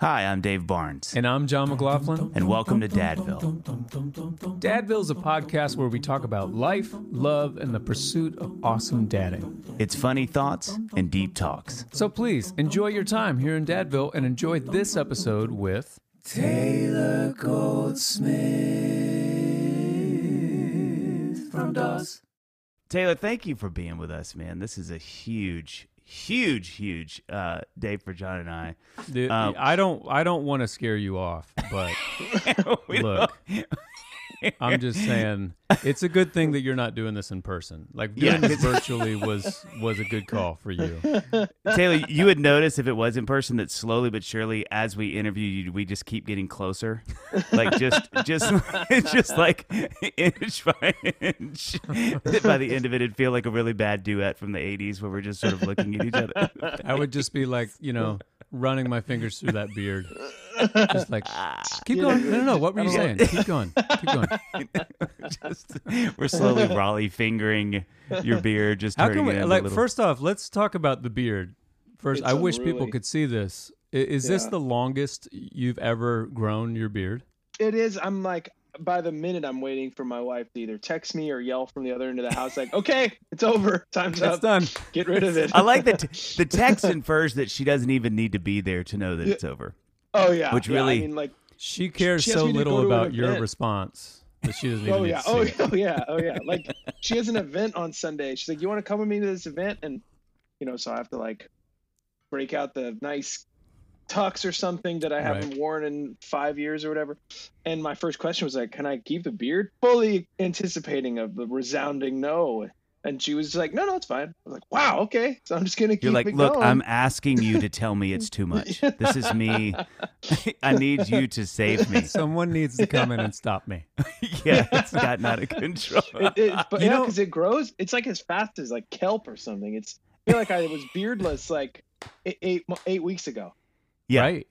Hi, I'm Dave Barnes, And I'm John McLaughlin. and welcome to Dadville. Dadville is a podcast where we talk about life, love, and the pursuit of awesome dadding. It's funny thoughts and deep talks. So please enjoy your time here in Dadville and enjoy this episode with Taylor Goldsmith from Dawes. Taylor, thank you for being with us, man. This is a huge, huge, huge uh, day for John and I. The- Um, I don't I don't want to scare you off, but Look. I'm just saying it's a good thing that you're not doing this in person. Like doing Yeah. this virtually was was a good call for you. Taylor, you would notice if it was in person that slowly but surely, as we interview you, we just keep getting closer, like just, just, it's just like inch by inch. by the end of it, it'd feel like a really bad duet from the '80s where we're just sort of looking at each other. I would just be like, you know, running my fingers through that beard. Just like, keep going. No, no, no. What were you saying? Keep going. Keep going. just, we're slowly Raleigh fingering your beard, just How can we, like, little. first off, let's talk about the beard. First, It's I wish people could see this. I- Is this the longest you've ever grown your beard? It is. I'm like, by the minute, I'm waiting for my wife to either text me or yell from the other end of the house, like, "Okay, it's over. Time's It's up. done. Get rid of it." I like that t- the text infers that she doesn't even need to be there to know that it's over. Oh yeah. Which yeah, really- I mean, like, She cares She so little go to an about your event. response that she doesn't oh, even oh need yeah, oh yeah, oh yeah, oh yeah. Like, she has an event on Sunday. She's like, "You want to come with me to this event?" And you know, so I have to like break out the nice tux or something that I haven't worn in five years or whatever. And my first question was like, "Can I keep the beard?" Fully anticipating of the resounding no. And she was like, "No, no, it's fine." I was like, "Wow, okay." So I'm just gonna keep it. You're like, it look, going. I'm asking you to tell me it's too much. This is me. I need you to save me. Someone needs to come in and stop me. yeah, it's gotten out of control. It, it, but You yeah, know- because it grows. It's like as fast as like kelp or something. It's I feel like I was beardless like eight eight, weeks ago. Yeah. Right?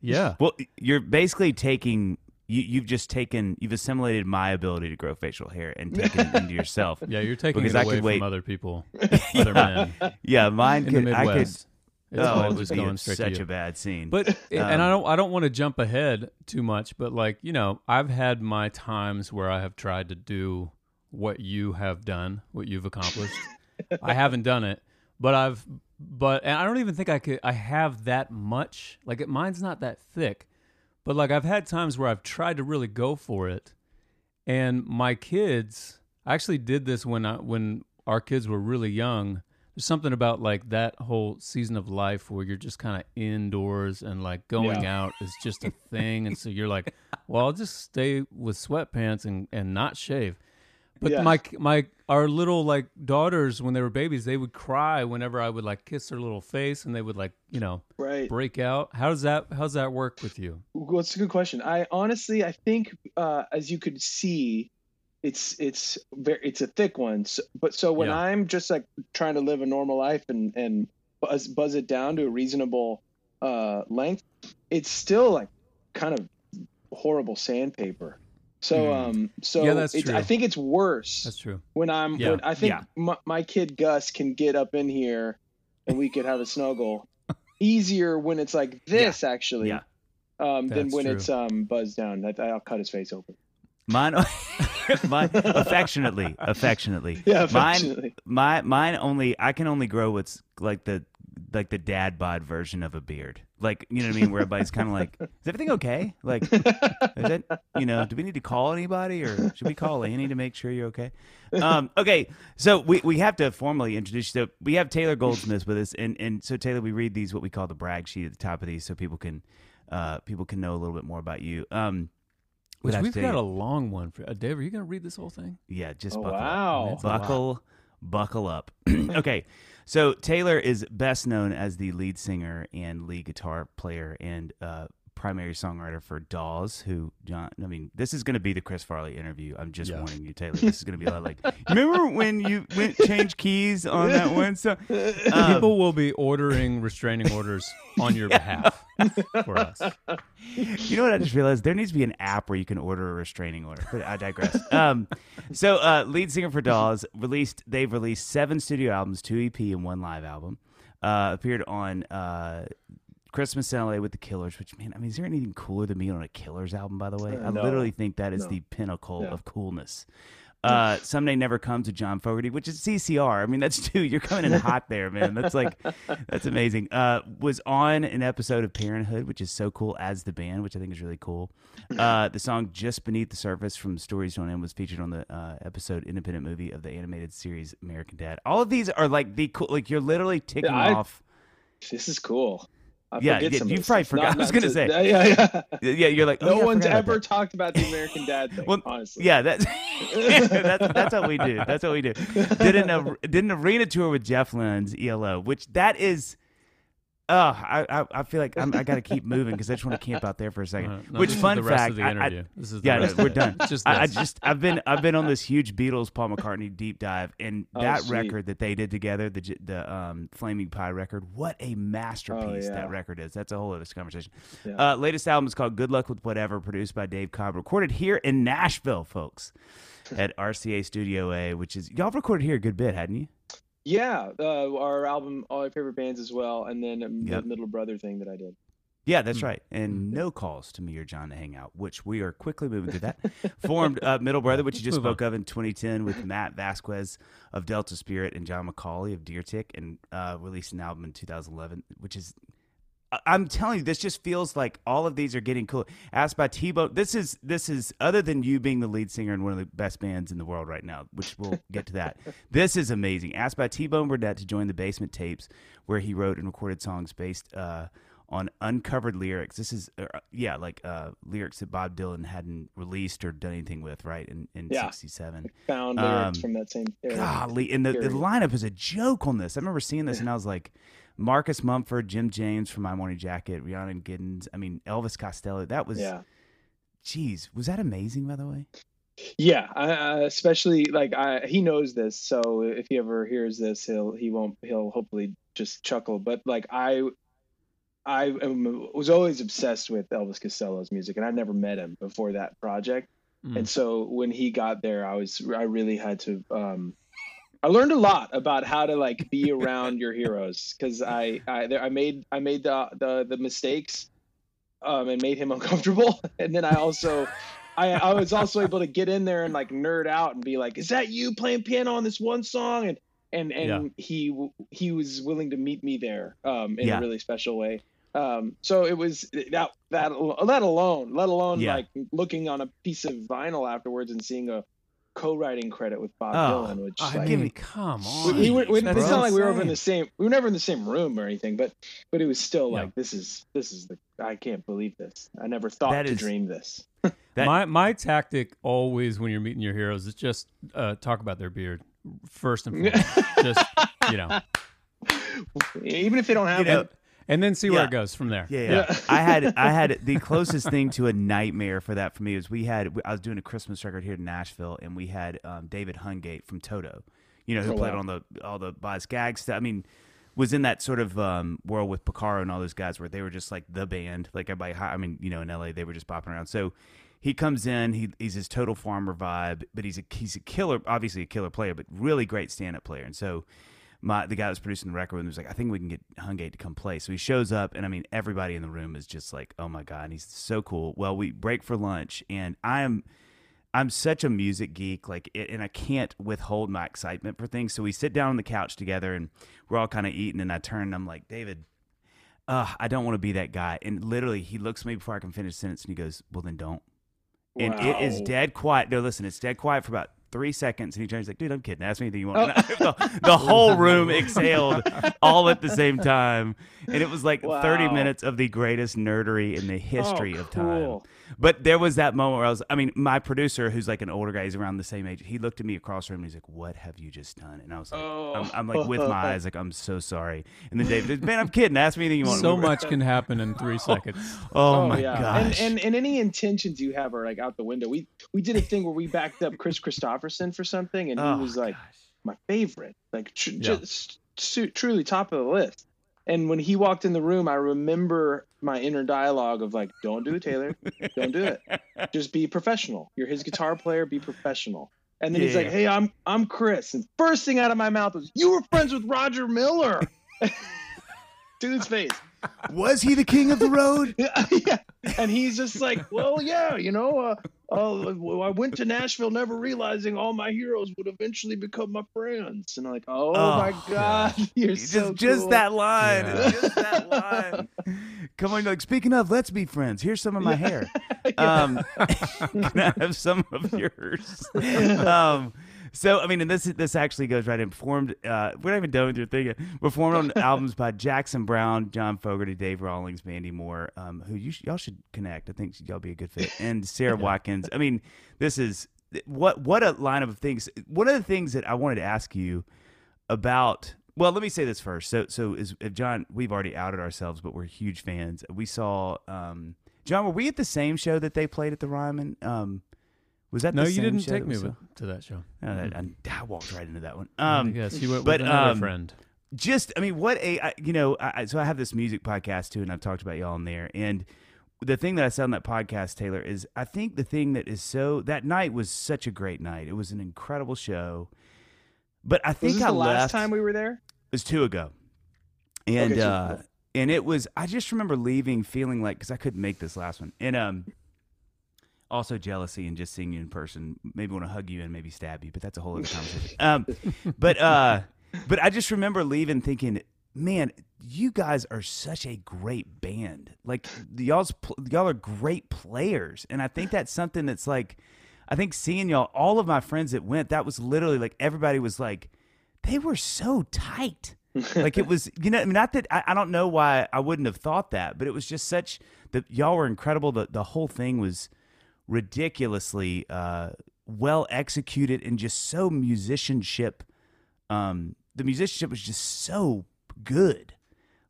Yeah. Well, you're basically taking. You, you've just taken. You've assimilated my ability to grow facial hair and taken it into yourself. Yeah, you're taking Because it I away could from wait- other people, other men Yeah, mine in the could. I could. Midwest. It's Oh, it was going a- straight to such you. a bad scene. But and I Um, don't I don't want to jump ahead too much, but like you know, I've had my times where I have tried to do what you have done, what you've accomplished. I haven't done it, but I've but and I don't even think I could I have that much. Like it, mine's not that thick, but like I've had times where I've tried to really go for it, and my kids. I actually did this when I when our kids were really young, there's something about like that whole season of life where you're just kind of indoors and like going Yeah. out is just a thing, and so you're like, well, I'll just stay with sweatpants and and not shave. But Yeah. my my our little like daughters when they were babies, they would cry whenever I would like kiss their little face, and they would like you know Right. break out. How does that how does that work with you? Well, it's a good question. I honestly, I think, uh, as you could see, it's it's very it's a thick one. So, but so when Yeah. I'm just like trying to live a normal life and and buzz buzz it down to a reasonable uh, length, it's still like kind of horrible sandpaper. So Mhm. um so Yeah, that's it's, true. I think it's worse That's true. when I'm Yeah. when I think Yeah. my, my kid Gus can get up in here and we could have a snuggle easier when it's like this actually Yeah. um than when true. it's um buzzed down I, i'll cut his face open Mine, mine affectionately, affectionately. yeah Mine, unfortunately. my mine only. I can only grow what's like the like the dad bod version of a beard. Like you know what I mean, where everybody's kind of like, "Is everything okay? Like, is it you know? Do we need to call anybody, or should we call Annie to make sure you're okay? Um, okay, so we, we have to formally introduce you. So we have Taylor Goldsmith with us, and and so Taylor, we read these what we call the brag sheet at the top of these, so people can uh people can know a little bit more about you. Um, Which but I have we've to got a long one for uh, Dave. Are you going to read this whole thing? yeah, just oh buckle wow That's a lot. buckle buckle up okay so taylor is best known as the lead singer and lead guitar player and uh, primary songwriter for dawes who john i mean this is going to be the chris farley interview i'm just Yeah. warning you taylor this is going to be a lot like remember when you went changed keys on that one song Um, People will be ordering restraining orders on your behalf for us. you know what I just realized? There needs to be an app where you can order a restraining order. But I digress. Um, so, uh, lead singer for Dawes released. They've released seven studio albums, two EP, and one live album. Uh, appeared on uh, Christmas in LA with the Killers. Which man, I mean, is there anything cooler than being on a Killers album? By the way, Uh, I no. literally think that is No. the pinnacle Yeah. of coolness. Uh, Someday Never Comes to John Fogerty, which is CCR. I mean, that's two. You're coming in hot there, man. That's like, that's amazing. Uh, was on an episode of Parenthood, which is so cool as the band, which I think is really cool. Uh, the song Just Beneath the Surface from Stories Don't End was featured on the uh, episode independent movie of the animated series American Dad. All of these are like the cool, like you're literally ticking I- off. this is cool I Yeah, yeah, you probably forgot. Not- I was gonna to- say. yeah yeah Yeah, you're like, oh, no yeah, one's ever that. talked about the american dad thing Well, honestly Yeah, that's that's that's what we do. That's what we do. Did an ar- did an arena tour with Jeff Lynne's ELO, which that is. Oh, I I, I feel like I'm, I got to keep moving because I just want to camp out there for a second. Uh, no, which fun the rest fact? of the I- I- interview. this is the yeah, rest we're done. Just I, I, just I've been I've been on this huge Beatles Paul McCartney deep dive, and Oh, that sweet. record that they did together, the the um, Flaming Pie record, what a masterpiece Oh, yeah. that record is. That's a whole other conversation. Yeah. Uh, latest album is called Good Luck with Whatever, produced by Dave Cobb, recorded here in Nashville, folks, at RCA Studio A, which is y'all recorded here a good bit, hadn't you? Yeah uh, our album all our favorite bands as well and then um, Yep. the middle brother thing that i did Yeah, that's right. And no calls to me or John to hang out, which we are quickly moving to that. Formed uh, Middle Brother, which you just Move on. spoke of in 2010 with Matt Vasquez of Delta Spirit and John McCauley of Deer Tick, and uh, released an album in 2011, which is. I'm telling you, this just feels like all of these are getting cool. Asked by T-Bone, this is this is other than you being the lead singer in one of the best bands in the world right now, which we'll get to that. This is amazing. Asked by T-Bone Burnett to join the Basement Tapes, where he wrote and recorded songs based uh, on uncovered lyrics. This is, uh, yeah, like uh, lyrics that Bob Dylan hadn't released or done anything with, right? In in Yeah. '67. found lyrics Um, from that same era. Golly, and the, the lineup is a joke on this. I remember seeing this and I was like, Marcus Mumford, Jim James from My Morning Jacket, Rhiannon Giddens. I mean, Elvis Costello. That was, yeah geez, was that amazing? By the way, Yeah, I, I, especially like I, he knows this, so if he ever hears this, he'll he won't he'll hopefully just chuckle. But like I, I am, was always obsessed with Elvis Costello's music, and I never met him before that project. Mm. And so when he got there, I was I really had to. Um, I learned a lot about how to like be around your heroes because I I, there, I made I made the the, the mistakes, um, and made him uncomfortable, and then I also. I, I was also able to get in there and like nerd out and be like, "Is that you playing piano on this one song?" And and and he he was willing to meet me there um, in Yeah. a really special way. Um, so it was that that that alone, let alone Yeah. like looking on a piece of vinyl afterwards and seeing a co-writing credit with Bob Oh, Dylan, which I like, mean, come on. we, we were, we, it's not like we were over in the same. We were never in the same room or anything, but but it was still Yeah. like this is this is the I can't believe this. I never thought That to is- dream this. That- my my tactic always when you're meeting your heroes is just uh, talk about their beard first and foremost. just you know, Even if they don't have You know, it. And then see where Yeah. it goes from there. Yeah, yeah. Yeah. I had I had the closest thing to a nightmare for that for me was we had I was doing a Christmas record here in Nashville and we had um, David Hungate from Toto, you know, who Oh, played wow. on the all the Boz Scaggs stuff. I mean, was in that sort of um, world with Porcaro and all those guys where they were just like the band, like everybody. I mean, you know, in LA they were just popping around. So he comes in, he, he's his total farmer vibe, but he's a he's a killer, obviously a killer player, but really great stand up player. And so my the guy that was producing the record with me was like, I think we can get Hungate to come play. So he shows up, and I mean, everybody in the room is just like, oh my god, and he's so cool. Well, we break for lunch, and I am. I'm such a music geek, like, and I can't withhold my excitement for things. So we sit down on the couch together, and we're all kind of eating. And I turn, and I'm like, David, uh, I don't want to be that guy. And literally, he looks at me before I can finish the sentence, and he goes, "Well, then don't." And it is dead quiet. No, listen, it's dead quiet for about three seconds, and he turns he's like, "Dude, I'm kidding. Ask me anything you want." Oh. I- the, the whole room exhaled all at the same time, and it was like 30 minutes of the greatest nerdery in the oh, history Oh, of time. Cool. But there was that moment where I was, I mean, my producer, who's like an older guy, he's around the same age. He looked at me across the room and he's like, What have you just done? And I was like, oh. I'm, I'm like with my eyes, like, I'm so sorry. And then David, man, I'm kidding. Ask me anything you want. So much can happen in three oh. seconds. Oh, oh, my yeah. gosh. And, and and any intentions you have are like out the window. We we did a thing where we backed up Kris Kristofferson for something, and oh, he was like gosh. my favorite, like tr- Yeah. just su- truly top of the list. And when he walked in the room, I remember my inner dialogue of like, "Don't do it, Taylor. Don't do it. Just be professional. You're his guitar player. Be professional." And then he's like, Yeah. "Hey, I'm I'm Chris." And first thing out of my mouth was, "You were friends with Roger Miller." Dude's face. Was he the king of the road? yeah. And he's just like, well, yeah, you know, uh, uh, I went to Nashville never realizing all my heroes would eventually become my friends. And I'm like, oh, Oh, my God, you're just so just cool. that line. Yeah. Just that line. Come on, like speaking of, let's be friends. Here's some of my hair. Yeah. Um, can I have some of yours? um, so I mean, and this this actually goes right in. Performed. Uh, we're not even done with your thing. yet. Performed on albums by Jackson Browne, John Fogerty, Dave Rawlings, Mandy Moore, um, who you sh- y'all should connect. I think y'all be a good fit, and Sarah Watkins. I mean, this is what what a lineup of things. One of the things that I wanted to ask you about well let me say this first so so is if john we've already outed ourselves but we're huge fans we saw um john were we at the same show that they played at the ryman um was that No, the you same didn't show take me with, to that show. No, that- I, I walked right into that one Um, yes, you went but, with another um, friend. just i mean what a I, you know I, I- so i have this music podcast too and i've talked about y'all on there and the thing that i said on that podcast taylor is i think the thing that is so that night was such a great night it was an incredible show but i Was think this i the left last time we were there? it was two ago, and Okay, uh, ago. and it was. I just remember leaving feeling like because I couldn't make this last one, and um, also jealousy and just seeing you in person. Maybe want to hug you and maybe stab you, but that's a whole other conversation. um, but uh, but I just remember leaving thinking, man, you guys are such a great band. Like y'all's y'all are great players, and I think that's something that's like. I think seeing y'all, all of my friends that went, that was literally like everybody was like, they were so tight. like it was, you know, I mean, not that I, I don't know why I wouldn't have thought that, but it was just such that y'all were incredible. The the whole thing was ridiculously uh, well executed and just so musicianship. Um, the musicianship was just so good.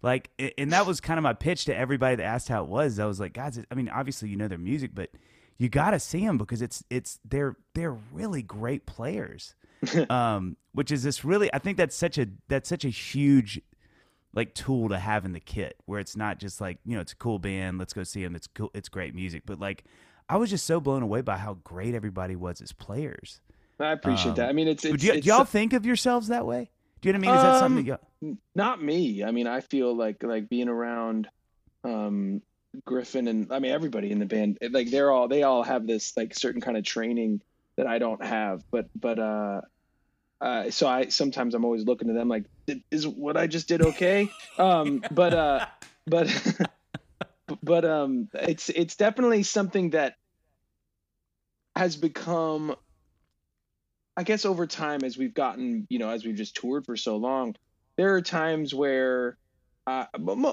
Like, and that was kind of my pitch to everybody that asked how it was. I was like, guys, I mean, obviously you know their music, but you got to see them because it's it's they're they're really great players. um, which is this really? I think that's such a that's such a huge like tool to have in the kit where it's not just like you know it's a cool band let's go see them it's cool it's great music but like i was just so blown away by how great everybody was as players. I appreciate Um, that. I mean, it's it's, do, it's do y'all think of yourselves that way? Do you know what i mean? Is that something Um, y'all not me. I mean, I feel like like being around um Griffin and I mean everybody in the band like they're all they all have this like certain kind of training that I don't have. But but uh uh so I sometimes I'm always looking to them like is what I just did okay? Um but uh but but um it's it's definitely something that has become I guess over time, as we've gotten, you know, as we've just toured for so long, there are times where, uh,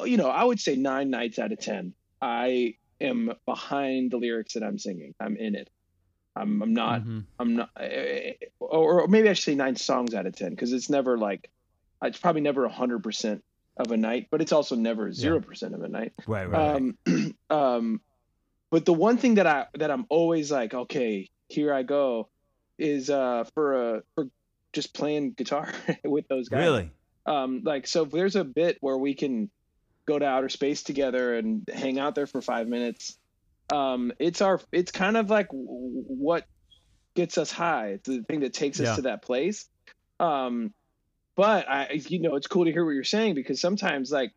you know, I would say nine nights out of ten, I am behind the lyrics that I'm singing. I'm in it. I'm, I'm not. Mm-hmm. I'm not. Or, or, maybe I should say nine songs out of ten because it's never like, it's probably never hundred percent of a night, but it's also never zero yeah. percent of a night. Right. Right. Um, um, but the one thing that I that I'm always like, okay, here I go, is uh for a for just playing guitar with those guys. Really? Um, like so, if there's a bit where we can go to outer space together and hang out there for five minutes, um, it's our it's kind of like what gets us high. It's the thing that takes us yeah. to that place. Um, but I, you know, it's cool to hear what you're saying because sometimes like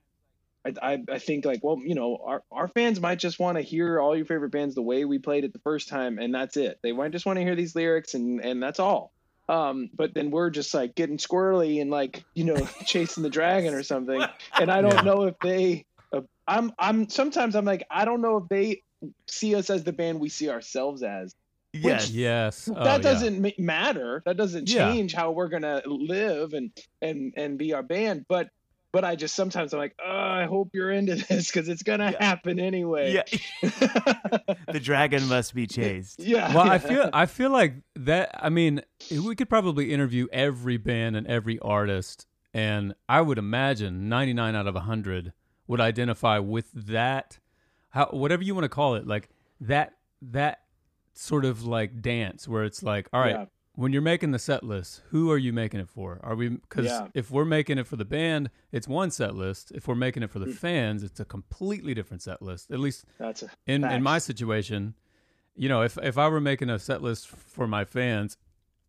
I, I, think like, well, you know, our, our fans might just want to hear all your favorite bands the way we played it the first time, and that's it. They might just want to hear these lyrics, and and that's all. Um, but then we're just like getting squirrely and like you know chasing the dragon or something, and I don't yeah. know if they. Uh, I'm I'm sometimes I'm like I don't know if they see us as the band we see ourselves as. Yes. Yes. Oh, that doesn't yeah. matter. That doesn't change yeah. how we're gonna live and and and be our band. But but I just sometimes I'm like, oh, I hope you're into this because it's gonna yeah. happen anyway. Yeah. the dragon must be chased. Yeah. Well. I feel I feel like that. I mean, we could probably interview every band and every artist, and I would imagine 99 out of 100 would identify with that. How whatever you want to call it, like that that sort of like dance where it's like, all right. Yeah when you're making the set list, who are you making it for? Are we because yeah. if we're making it for the band, it's one set list. If we're making it for the mm. fans, it's a completely different set list. At least That's a, in in my situation, you know, if if I were making a set list for my fans,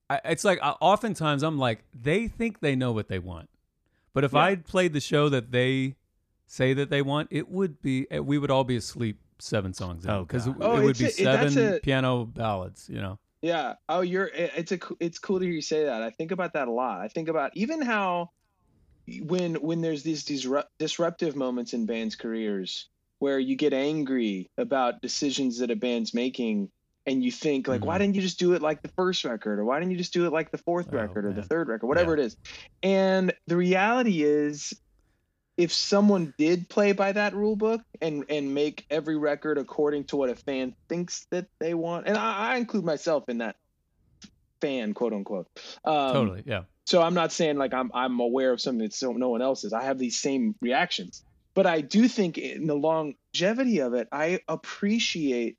I, it's like I, oftentimes I'm like they think they know what they want, but if yeah. I played the show that they say that they want, it would be eh, we would all be asleep seven songs in because oh, it, oh, it would be a, seven a, piano ballads. You know. Yeah. Oh, you're. It's a. It's cool to hear you say that. I think about that a lot. I think about even how when when there's these disrupt, disruptive moments in bands' careers where you get angry about decisions that a band's making and you think like mm-hmm. why didn't you just do it like the first record or why didn't you just do it like the fourth oh, record or man. the third record whatever yeah. it is and the reality is if someone did play by that rule book and and make every record according to what a fan thinks that they want, and I, I include myself in that fan, quote unquote. Um, totally, yeah. So I'm not saying like I'm I'm aware of something that so no one else is. I have these same reactions, but I do think in the longevity of it, I appreciate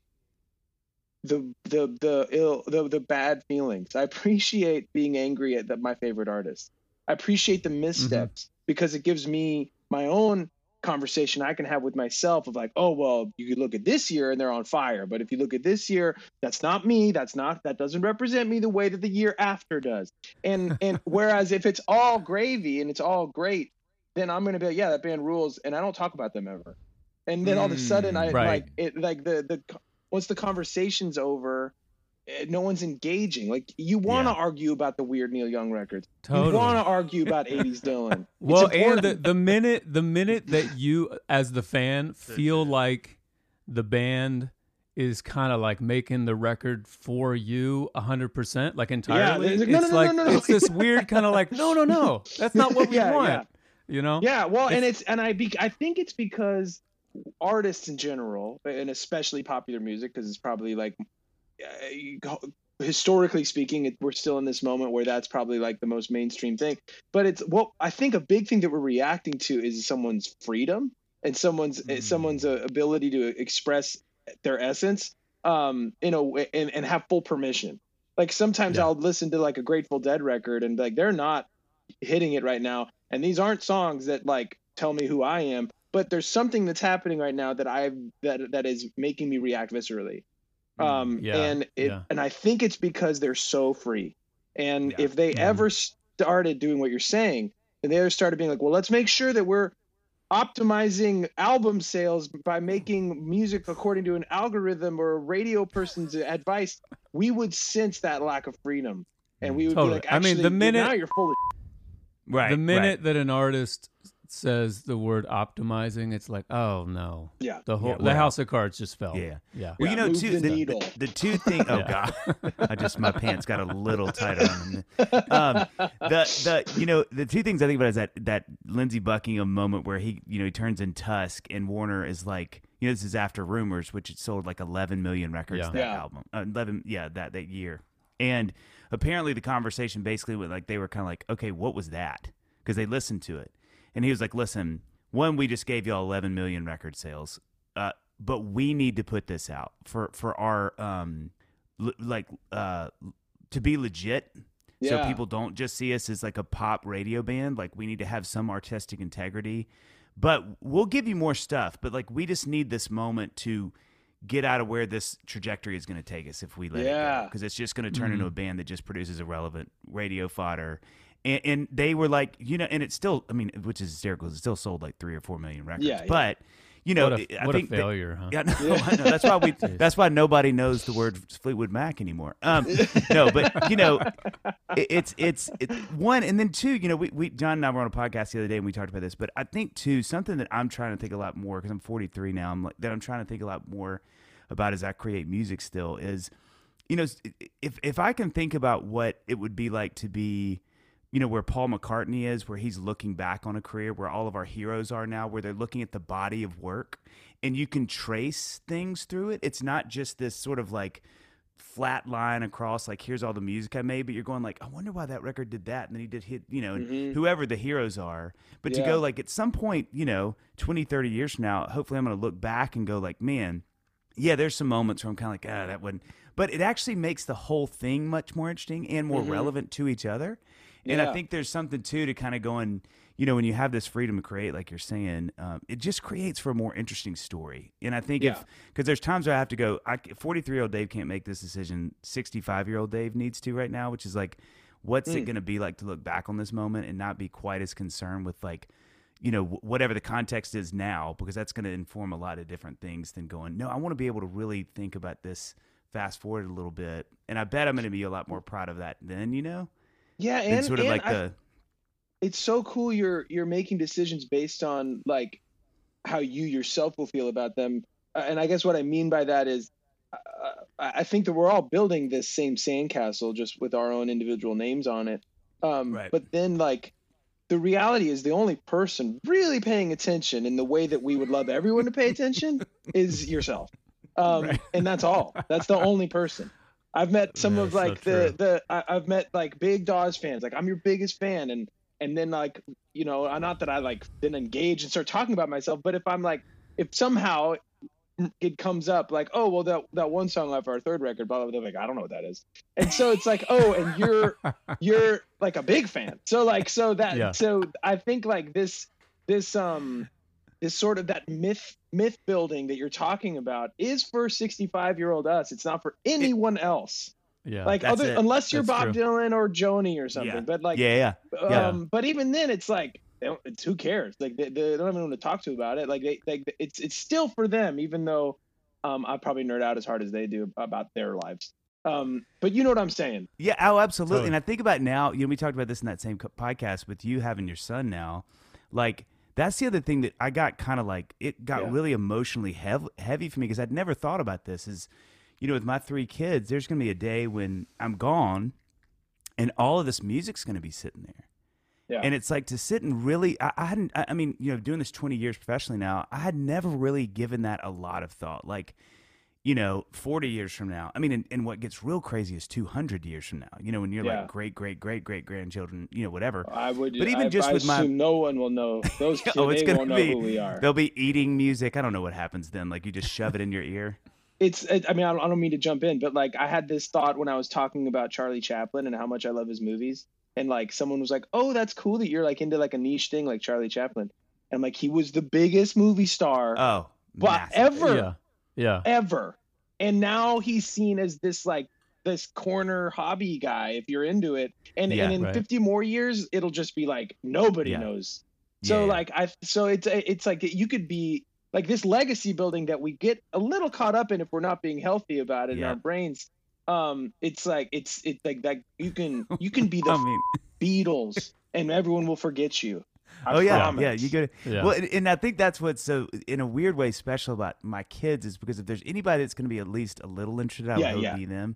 the the the ill the, the bad feelings. I appreciate being angry at the, my favorite artist. I appreciate the missteps mm-hmm. because it gives me my own conversation I can have with myself of like, oh well, you could look at this year and they're on fire, but if you look at this year, that's not me. That's not that doesn't represent me the way that the year after does. And and whereas if it's all gravy and it's all great, then I'm gonna be like, yeah, that band rules, and I don't talk about them ever. And then all of a sudden, I mm, right. like it like the the once the conversation's over Uh, no one's engaging. Like you want to yeah. argue about the weird Neil Young records. Totally. You want to argue about 80s Dylan. well, and the, the minute the minute that you as the fan feel like the band is kind of like making the record for you 100% like entirely yeah, like, no, it's no, no, like it's this weird kind of like no no no that's not what we yeah, want yeah. you know yeah well it's, and it's and i be, i think it's because artists in general and especially popular music because it's probably like uh, historically speaking, it, we're still in this moment where that's probably like the most mainstream thing. But it's what I think a big thing that we're reacting to is someone's freedom and someone's mm. someone's uh, ability to express their essence um, in a way and, and have full permission. Like sometimes yeah. I'll listen to like a Grateful Dead record and like they're not hitting it right now, and these aren't songs that like tell me who I am. But there's something that's happening right now that I've that that is making me react viscerally um, yeah, and it, yeah. and I think it's because they're so free. And yeah. if they mm. ever started doing what you're saying, and they ever started being like, well, let's make sure that we're optimizing album sales by making music according to an algorithm or a radio person's advice, we would sense that lack of freedom. And we would totally. be like, I mean, the minute now you're fully right. The minute right. that an artist says the word optimizing, it's like, oh no, Yeah. the whole Yeah, the well, house of cards just fell. yeah. yeah. Well, you know, move too, the the, the, the two things. Oh Yeah. God, I just my pants got a little tighter on them. Um, the the you know the two things I think about is that that Lindsey Buckingham moment where he you know he turns in Tusk and Warner is like you know this is after Rumors, which it sold like 11 million records Yeah. that Yeah. album, uh, 11 yeah that that year, and apparently the conversation basically went like they were kind of like okay what was that because they listened to it and he was like listen one we just gave y'all 11 million record sales uh, but we need to put this out for for our um l- like uh to be legit so people don't just see us as like a pop radio band. Like we need to have some artistic integrity. But we'll give you more stuff but like we just need this moment to get out of where this trajectory is going to take us if we let it go Yeah. because it's just going to turn into a band that just produces irrelevant radio fodder and, and they were like you know and it's still i mean which is hysterical it still sold like three or four million records Yeah, yeah. but you know what a, I what a think that- failure, huh? yeah, no, I know. That's why we. That's why nobody knows the word Fleetwood Mac anymore. Um, no, but you know, it, it's it's it, one, and then two. You know, we, we John and I were on a podcast the other day and we talked about this. But I think too something that I'm trying to think a lot more because I'm 43 now. I'm like that. I'm trying to think a lot more about as I create music still is, you know, if if I can think about what it would be like to be you know where Paul McCartney is, where he's looking back on a career, where all of our heroes are now, where they're looking at the body of work, and you can trace things through it. It's not just this sort of like flat line across, like here's all the music I made, but you're going like, I wonder why that record did that, and then he did hit, you know, Mhm. whoever the heroes are. But to go like at some point, you know, 20, 30 years from now, hopefully I'm going to look back and go like, man, yeah, there's some moments where I'm kind of like, ah, that wouldn't. But it actually makes the whole thing much more interesting and more Mhm. relevant to each other. And I think there's something too to kind of going, you know, when you have this freedom to create, like you're saying, um, it just creates for a more interesting story. And I think if because there's times where I have to go, I 43 year old Dave can't make this decision. 65 year old Dave needs to right now, which is like, what's it Mm. going to be like to look back on this moment and not be quite as concerned with like, you know, whatever the context is now, because that's going to inform a lot of different things than going, no, I want to be able to really think about this fast forward a little bit. And I bet I'm going to be a lot more proud of that then, you know, Yeah, and, sort of and like I- the, it's so cool you're you're making decisions based on like how you yourself will feel about them. Uh, and i guess what i mean by that is uh, i I think that we're all building this same sandcastle just with our own individual names on it. Um Right. but then like the reality is the only person really paying attention in the way that we would love everyone to pay attention is yourself. Um Right. and that's all. That's the only person I've met some Yeah, of like true. the the I, I've met like big Dawes fans. Like I'm your biggest fan, and and then like you know, uh, not that I like then engage and start talking about myself, but if I'm like if somehow it comes up like oh well that that one song off our third record blah blah blah like I don't know what that is, and so it's like oh and you're you're like a big fan, so like so that Yeah. so I think like this this um this sort of that myth myth building that you're talking about is for 65 year old us it's not for anyone else yeah. like other it. unless you're That's Bob true. Dylan or Joni or something Yeah. but like yeah, yeah. Yeah. um but even then it's like it's who cares like they, they don't even want to talk to about it like they like it's it's still for them even though um I probably nerd out as hard as they do about their lives um but you know what I'm saying Yeah, oh, absolutely. Totally. And I think about now, you know, we talked about this in that same podcast with you having your son now. Like, that's the other thing that I got kind of like, it got Yeah. really emotionally heavy, heavy for me because I'd never thought about this. Is, you know, with my three kids, there's going to be a day when I'm gone and all of this music's going to be sitting there. yeah And it's like to sit and really, I, I hadn't, I, I mean, you know, doing this 20 years professionally now, I had never really given that a lot of thought. Like, you know, 40 years from now, I mean, and, and what gets real crazy is 200 years from now, you know, when you're Yeah. like great, great, great, great grandchildren, you know, whatever. I would But even I, just I with my- no one will know those kids Oh, it's gonna won't know be- who we are They'll be eating music. I don't know what happens then. Like you just shove it in your ear. it's it, i mean I don't, I don't mean to jump in but like i had this thought when i was talking about charlie chaplin and how much i love his movies and like someone was like oh that's cool that you're like into like a niche thing like charlie chaplin and I'm like he was the biggest movie star Oh, but massive. ever yeah. Yeah. ever and now he's seen as this like this corner hobby guy if you're into it and, Yeah, and in right. 50 more years it'll just be like nobody Yeah. knows so Yeah. like I so it's it's like you could be like this legacy building that we get a little caught up in if we're not being healthy about it in our brains. Um, it's like it's it's like that you can you can be the I mean, Beatles and everyone will forget you. I oh yeah, promise. yeah. You go. Yeah. Well, and, and I think that's what's so, in a weird way, special about my kids is because if there's anybody that's going to be at least a little interested, I Yeah, would yeah. be them.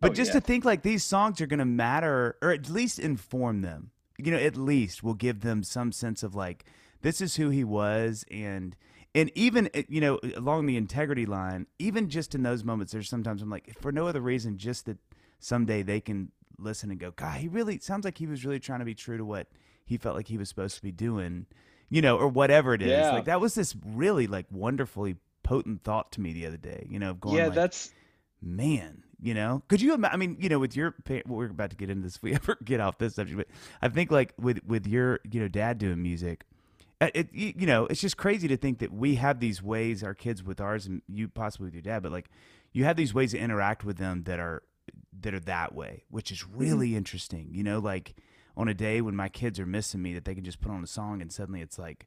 But Oh, just yeah. to think like these songs are going to matter, or at least inform them. You know, at least will give them some sense of like this is who he was, and and even uh, you know along the integrity line, even just in those moments, there's sometimes I'm like for no other reason, just that someday they can listen and go, God, he really it sounds like he was really trying to be true to what he felt like he was supposed to be doing, you know, or whatever it is. Yeah. Like that was this really like wonderfully potent thought to me the other day. You know, going yeah, like, that's man, you know, could you? I mean, you know, with your we're about to get into this. If we ever get off this subject, but I think like with with your you know dad doing music. uh, It, you you know, it's just crazy to think that we have these ways, our kids with ours, and you possibly with your dad, but like you have these ways to interact with them that are that are that way, which is really interesting. You know, like on a day when my kids are missing me, that they can just put on a song and suddenly it's like,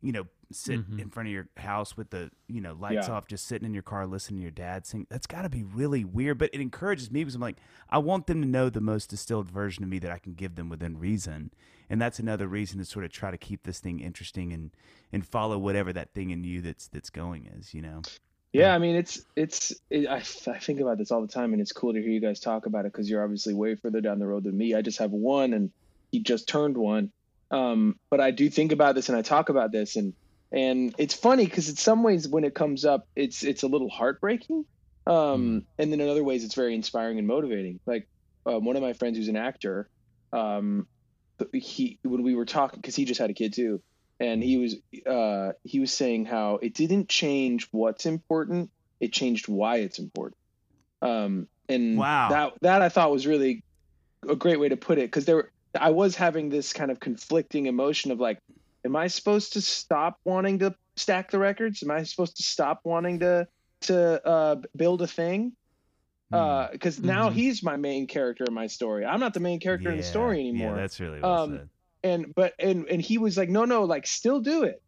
you know, sit Mhm. in front of your house with the you know lights Yeah. off, just sitting in your car listening to your dad sing. That's got to be really weird, but it encourages me because I'm like, I want them to know the most distilled version of me that I can give them within reason, and that's another reason to sort of try to keep this thing interesting and and follow whatever that thing in you that's that's going is. You know. Yeah, I mean, it's it's. It, I I think about this all the time, and it's cool to hear you guys talk about it because you're obviously way further down the road than me. I just have one, and he just turned one. Um, but I do think about this, and I talk about this, and and it's funny because in some ways when it comes up, it's it's a little heartbreaking, um, and then in other ways it's very inspiring and motivating. Like um, one of my friends who's an actor, um, he when we were talking because he just had a kid too and he was uh he was saying how it didn't change what's important it changed why it's important um and Wow. that that i thought was really a great way to put it because there were i was having this kind of conflicting emotion of like am i supposed to stop wanting to stack the records? Am i supposed to stop wanting to to uh build a thing? Hmm. uh because now he's my main character in my story. I'm not the main character in the story anymore. Yeah, that's really well Um, said. and but and and he was like no no like still do it.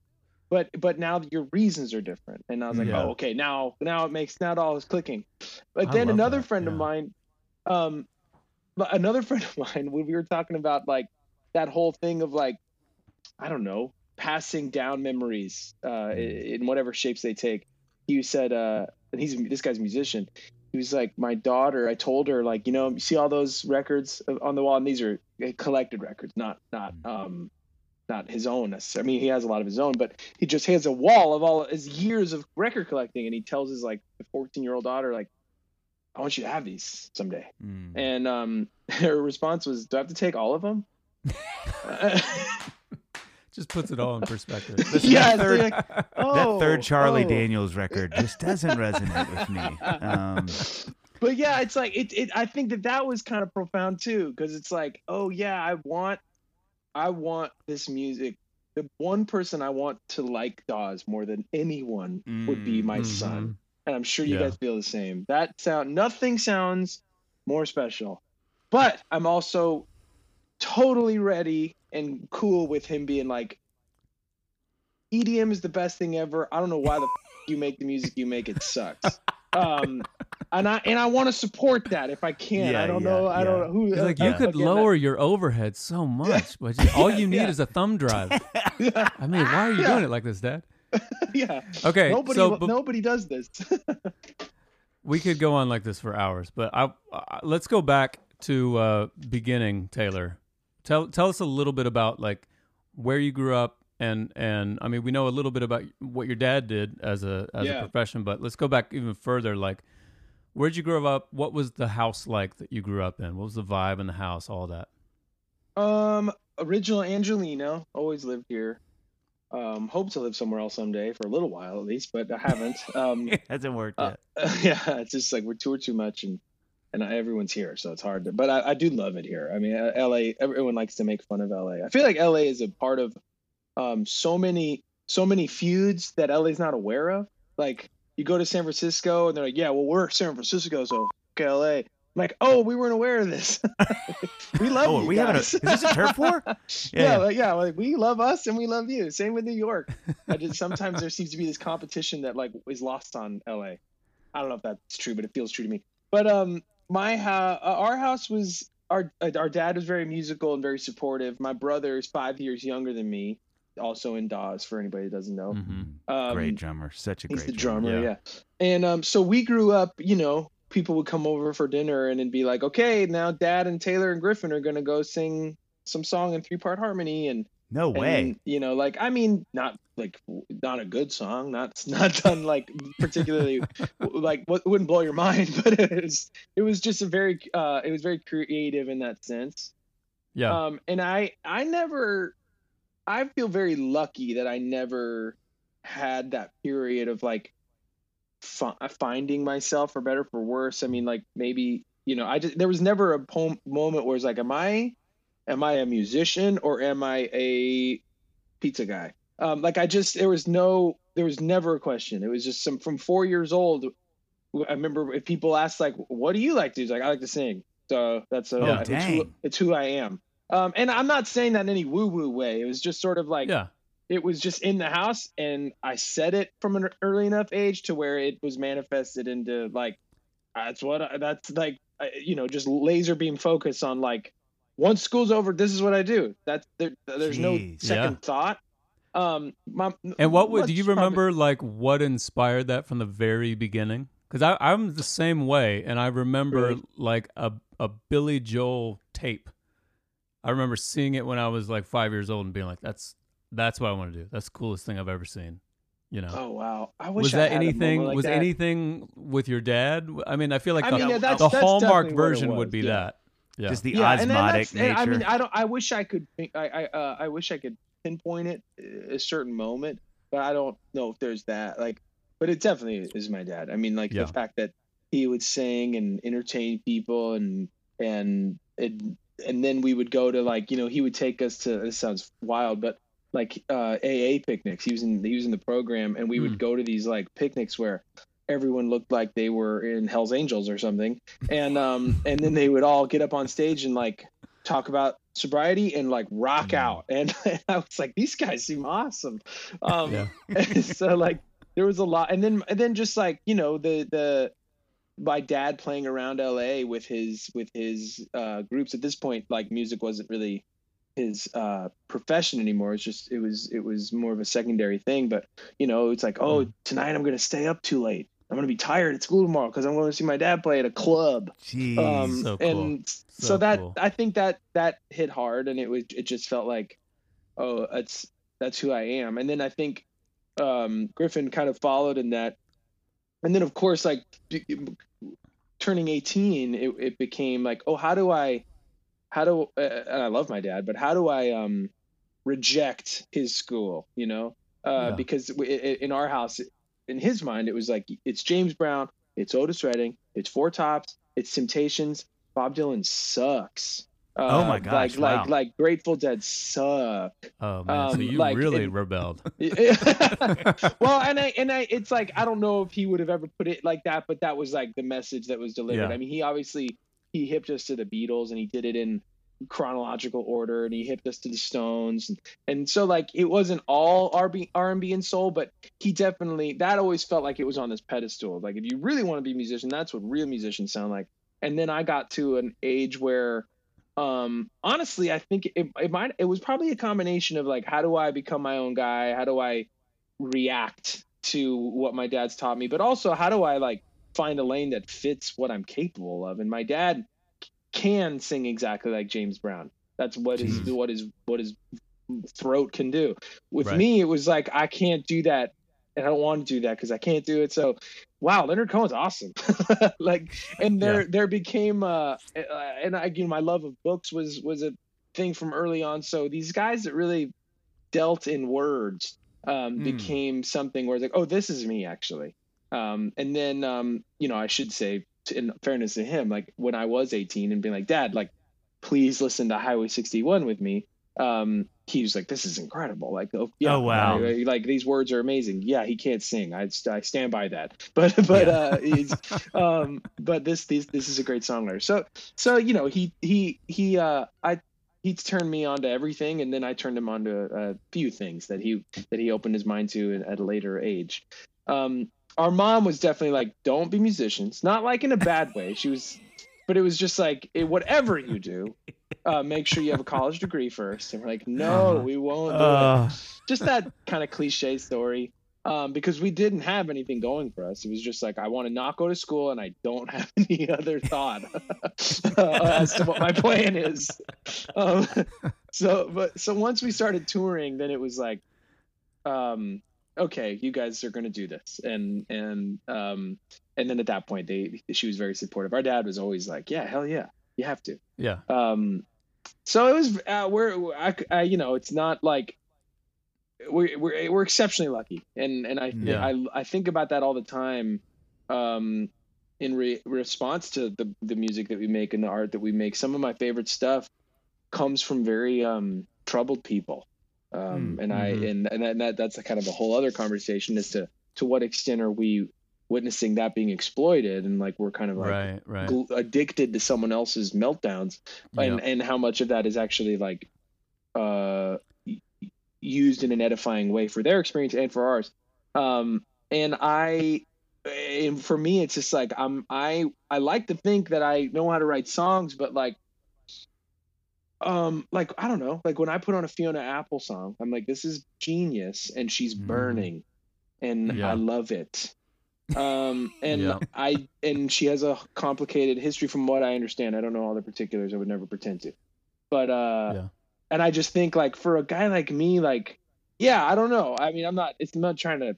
But but now your reasons are different. And i was like Yeah. oh okay now now it makes now it all is clicking. But I then another that, friend of mine um but another friend of mine when we were talking about like that whole thing of like i don't know passing down memories uh Mm. in whatever shapes they take he said uh and he's this guy's a musician he was like my daughter i told her like you know you see all those records on the wall and these are uh, collected records not not um not his own necessarily. i mean he has a lot of his own but he just has a wall of all his years of record collecting and he tells his like 14 year old daughter like i want you to have these someday Mm. and um her response was do i have to take all of them Just puts it all in perspective. yeah third- third, like, that oh, third Charlie oh. Daniels record just doesn't resonate with me. Um, but yeah, it's like it, it. I think that that was kind of profound too, because it's like, oh yeah, I want, I want this music. The one person I want to like Dawes more than anyone would be my Mhm. son, and I'm sure you Yeah. guys feel the same. That sound, nothing sounds more special. But I'm also totally ready and cool with him being like, EDM is the best thing ever. I don't know why the f- you make the music you make. It sucks. Um, and I and I want to support that if I can. Yeah, I don't yeah, know. I don't know who. He's like, uh, you could again, lower your overhead so much, but all you need yeah. is a thumb drive. I mean, why are you Yeah. doing it like this, Dad? yeah. Okay, Nobody. so but nobody does this. we could go on like this for hours, but I, I let's go back to uh, beginning, Taylor. Tell tell us a little bit about like where you grew up, and and I mean, we know a little bit about what your dad did as a as Yeah. a profession, but let's go back even further. Like, where'd you grow up? What was the house like that you grew up in? What was the vibe in the house? All that. um, original Angeleno. Always lived here. Um, hope to live somewhere else someday for a little while at least, but I haven't. Um, hasn't worked Uh, yet. yeah, it's just like we're tour too much and and everyone's here, so it's hard to. But I, I do love it here. I mean, uh, L.A. Everyone likes to make fun of L.A. I feel like L.A. is a part of um so many so many feuds that L.A. is not aware of. Like you go to San Francisco and they're like, yeah, well we're San Francisco, so f- L.A. Like, oh, we weren't aware of this. we love Oh, you we having a, is this a turf war? yeah, Yeah. like, yeah, like we love us and we love you. Same with New York. I just sometimes there seems to be this competition that like is lost on LA. I don't know if that's true, but it feels true to me. But um, my uh, our house was our our dad was very musical and very supportive. My brother is five years younger than me, also in Dawes. For anybody that doesn't know, hmm um, great drummer, such a He's great the drummer, Yeah. yeah. And um, so we grew up, you know, people would come over for dinner and it'd be like, okay, now Dad and Taylor and Griffin are gonna go sing some song in three part harmony, and No way. and, you know, like I mean, not like not a good song, not not done like particularly like what wouldn't blow your mind, but it was it was just a very uh it was very creative in that sense. Yeah. Um, and I I never I feel very lucky that I never had that period of like fi- finding myself for better for worse. I mean, like maybe you know, I just there was never a po- moment where it's like, am I am I a musician or am I a pizza guy? Um, like I just there was no there was never a question. It was just some from four years old. I remember if people asked like, "What do you like to do?" It's like I like to sing. So that's a, Oh, it's, who, it's who I am. Um, and I'm not saying that in any woo woo way. It was just sort of like yeah. It was just in the house, and I said it from an early enough age to where it was manifested into like that's what I, that's like you know just laser beam focus on like once school's over, this is what I do. That's there, there's no second Yeah. thought. Um, my, And what would do what's you probably- remember like what inspired that from the very beginning? Because I'm the same way, and I remember Really? like a a Billy Joel tape. I remember seeing it when I was like five years old and being like, "That's that's what I want to do. That's the coolest thing I've ever seen." You know, Oh wow! I wish was I that had anything? moment like was that. anything with your dad? I mean, I feel like I the, mean, yeah, that's- the that's Hallmark definitely what it version would be yeah. that. Yeah, Just the yeah, and then osmotic that's, and I mean. I don't. I wish I could. I I uh, I wish I could pinpoint it uh, a certain moment, but I don't know if there's that. Like, but it definitely is my dad. I mean, like Yeah. the fact that he would sing and entertain people, and and it, and then we would go to like you know he would take us to. This sounds wild, but like uh, AA picnics. He was in he was in the program, and we Hmm. would go to these like picnics where everyone looked like they were in Hell's Angels or something, and um and then they would all get up on stage and like talk about sobriety and like rock Hmm. out, and, I was like, these guys seem awesome. Um, Yeah. so like there was a lot, and then and then just like you know the the my dad playing around LA with his with his uh, groups. At this point, like music wasn't really his uh, profession anymore. It's just it was it was more of a secondary thing. But you know, it's like, oh, tonight I'm gonna stay up too late. I'm gonna be tired at school tomorrow because I'm going to see my dad play at a club. Jeez. Um, So cool. and so, So that cool. I think that that hit hard, and it was it just felt like, oh, that's that's who I am. And then I think um, Griffin kind of followed in that, and then of course like turning 18, it, it became like, oh, how do I, how do uh, and I love my dad, but how do I um reject his school? You know, uh, Yeah. because w- i- i- in our house, in his mind, it was like it's James Brown, it's Otis Redding, it's Four Tops, it's Temptations. Bob Dylan sucks. Uh, Oh my gosh, Like like wow. like Grateful Dead suck. Oh man, so um, you like, really it- rebelled. well, and I and I, it's like I don't know if he would have ever put it like that, but that was like the message that was delivered. Yeah. I mean, he obviously he hipped us to the Beatles, and he did it in chronological order, and he hipped us to the Stones, and, and so like it wasn't all R&B, and soul, but he definitely that always felt like it was on this pedestal. Like if you really want to be a musician, that's what real musicians sound like. And then I got to an age where um honestly i think it, it might it was probably a combination of like how do i become my own guy how do i react to what my dad's taught me but also how do i like find a lane that fits what i'm capable of and my dad can sing exactly like james brown that's what his what his what his throat can do with Right. me it was like i can't do that and i don't want to do that because i can't do it so wow leonard cohen's awesome like and there there became uh uh, and I, you know, my love of books was was a thing from early on. So these guys that really dealt in words um, Hmm. became something where it's like, oh, this is me actually. Um, and then um, you know, I should say, to, in fairness to him, like when I was 18 and being like, Dad, like, please listen to Highway 61 with me. Um, he was like, this is incredible. Like, oh, yeah, Oh, wow. like, like, these words are amazing. Yeah, he can't sing. I, I stand by that. But but Yeah. uh, he's, um, but this this this is a great songwriter. So so you know he he he uh I he turned me on to everything, and then I turned him on to a few things that he that he opened his mind to at a later age. Um, our mom was definitely like, "Don't be musicians," not like in a bad way. She was but it was just like it, whatever you do, uh, make sure you have a college degree first. And we're like, no, Uh-huh. we won't do Uh. Just that kind of cliche story. Um, because we didn't have anything going for us. It was just like I want to not go to school, and I don't have any other thought uh, as to what my plan is. Um, so, but so once we started touring, then it was like, um, okay, you guys are going to do this, and and um, and then at that point, they she was very supportive. Our dad was always like, yeah, hell yeah, you have to. Yeah. Um, so it was uh, we're I, I, you know it's not like we're we're we're exceptionally lucky, and and I Yeah. I I think about that all the time. Um, in re- response to the the music that we make and the art that we make, some of my favorite stuff comes from very um troubled people. Um, Mm, and I mhm. and and that, that that's a kind of a whole other conversation as to to what extent are we witnessing that being exploited and like we're kind of like right. Right. gl- addicted to someone else's meltdowns and Yeah. and how much of that is actually like uh used in an edifying way for their experience and for ours um and i and for me it's just like i'm i i like to think that i know how to write songs but like um like i don't know like when i put on a fiona apple song i'm like this is genius and she's Mhm. burning and Yeah. i love it um and Yeah. i and she has a complicated history from what i understand i don't know all the particulars i would never pretend to but uh Yeah. and i just think like for a guy like me like yeah i don't know i mean i'm not it's I'm not trying to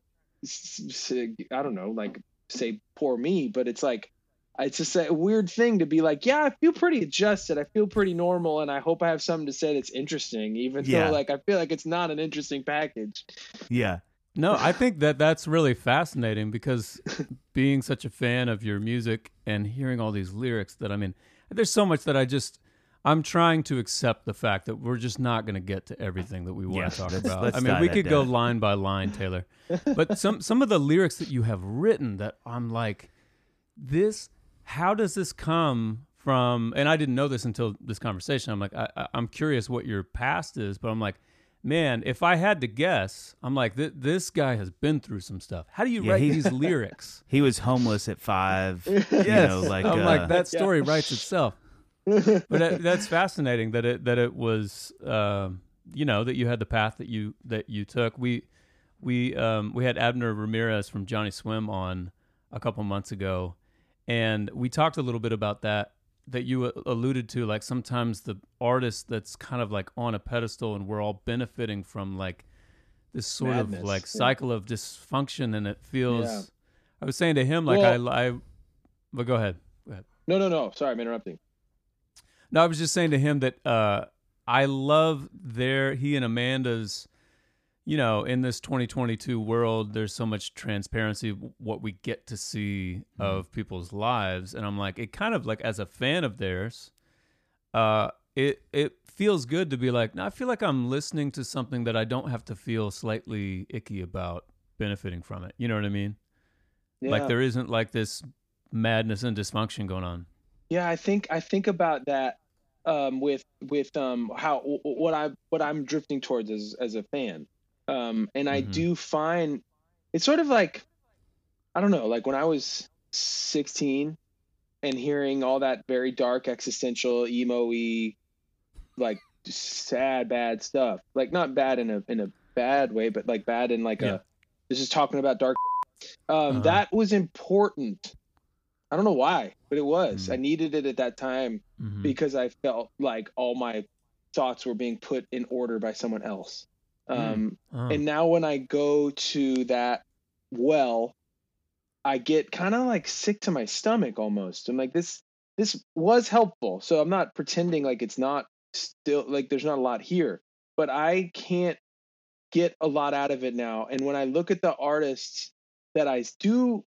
i don't know like say poor me but it's like it's just a weird thing to be like yeah i feel pretty adjusted i feel pretty normal and i hope i have something to say that's interesting even Yeah. though like i feel like it's not an interesting package yeah. No, I think that that's really fascinating because being such a fan of your music and hearing all these lyrics that I mean, there's so much that I just I'm trying to accept the fact that we're just not going to get to everything that we want Yeah, to talk let's- about. let's I mean, we that could go line by line, Taylor. But some some of the lyrics that you have written that I'm like this how does this come from and I didn't know this until this conversation. I'm like I, I- I'm curious what your past is, but I'm like man, if I had to guess, I'm like, th- this guy has been through some stuff. How do you Yeah, write these lyrics? He was homeless at five. You Yes. know, like, I'm uh, like, that story writes itself. But that, that's fascinating that it that it was, um, you know, that you had the path that you that you took. We we um, we had Abner Ramirez from Johnny Swim on a couple months ago, and we talked a little bit about that that you alluded to like sometimes the artist that's kind of like on a pedestal and we're all benefiting from like this sort Madness, of like yeah. cycle of dysfunction and it feels Yeah. i was saying to him like Well- i i but go ahead. Go ahead. No no no. Sorry i'm interrupting. No i was just saying to him that uh i love their he and amanda's you know in this 2022 world there's so much transparency what we get to see of people's lives. And i'm like it kind of like as a fan of theirs uh it it feels good to be like no, i feel like i'm listening to something that i don't have to feel slightly icky about benefiting from it. You know what i mean? Yeah. like there isn't like this madness and dysfunction going on. Yeah, I think I think about that um, with with um, how what I what I'm drifting towards as as a fan, um, and I Mhm. do find it's sort of like I don't know, like when I was 16 and hearing all that very dark existential emo-y, like sad bad stuff, like not bad in a in a bad way, but like bad in like Yeah. a this is talking about dark. Um, Uh-huh. That was important. I don't know why, but it was. Mm. I needed it at that time Mhm. because I felt like all my thoughts were being put in order by someone else. Um, Oh. And now when I go to that well, I get kind of like sick to my stomach almost. I'm like, this this was helpful. So I'm not pretending like it's not still like there's not a lot here, but I can't get a lot out of it now. And when I look at the artists that I do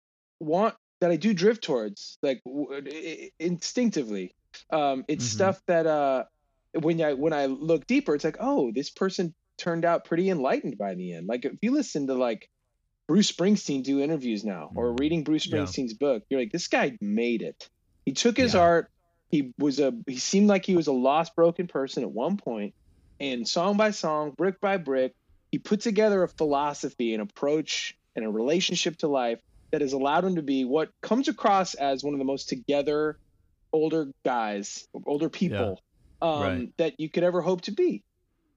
want, that I do drift towards, like w- i- instinctively, um, it's Mhm. stuff that uh, when I when I look deeper, it's like, oh, this person turned out pretty enlightened by the end. Like if you listen to like Bruce Springsteen do interviews now, or reading Bruce Mm. Yeah. Springsteen's book, you're like, this guy made it. He took his Yeah. art. He was a. He seemed like he was a lost, broken person at one point, and song by song, brick by brick, he put together a philosophy, an approach, and a relationship to life that has allowed him to be what comes across as one of the most together older guys, older people um, Right. that you could ever hope to be.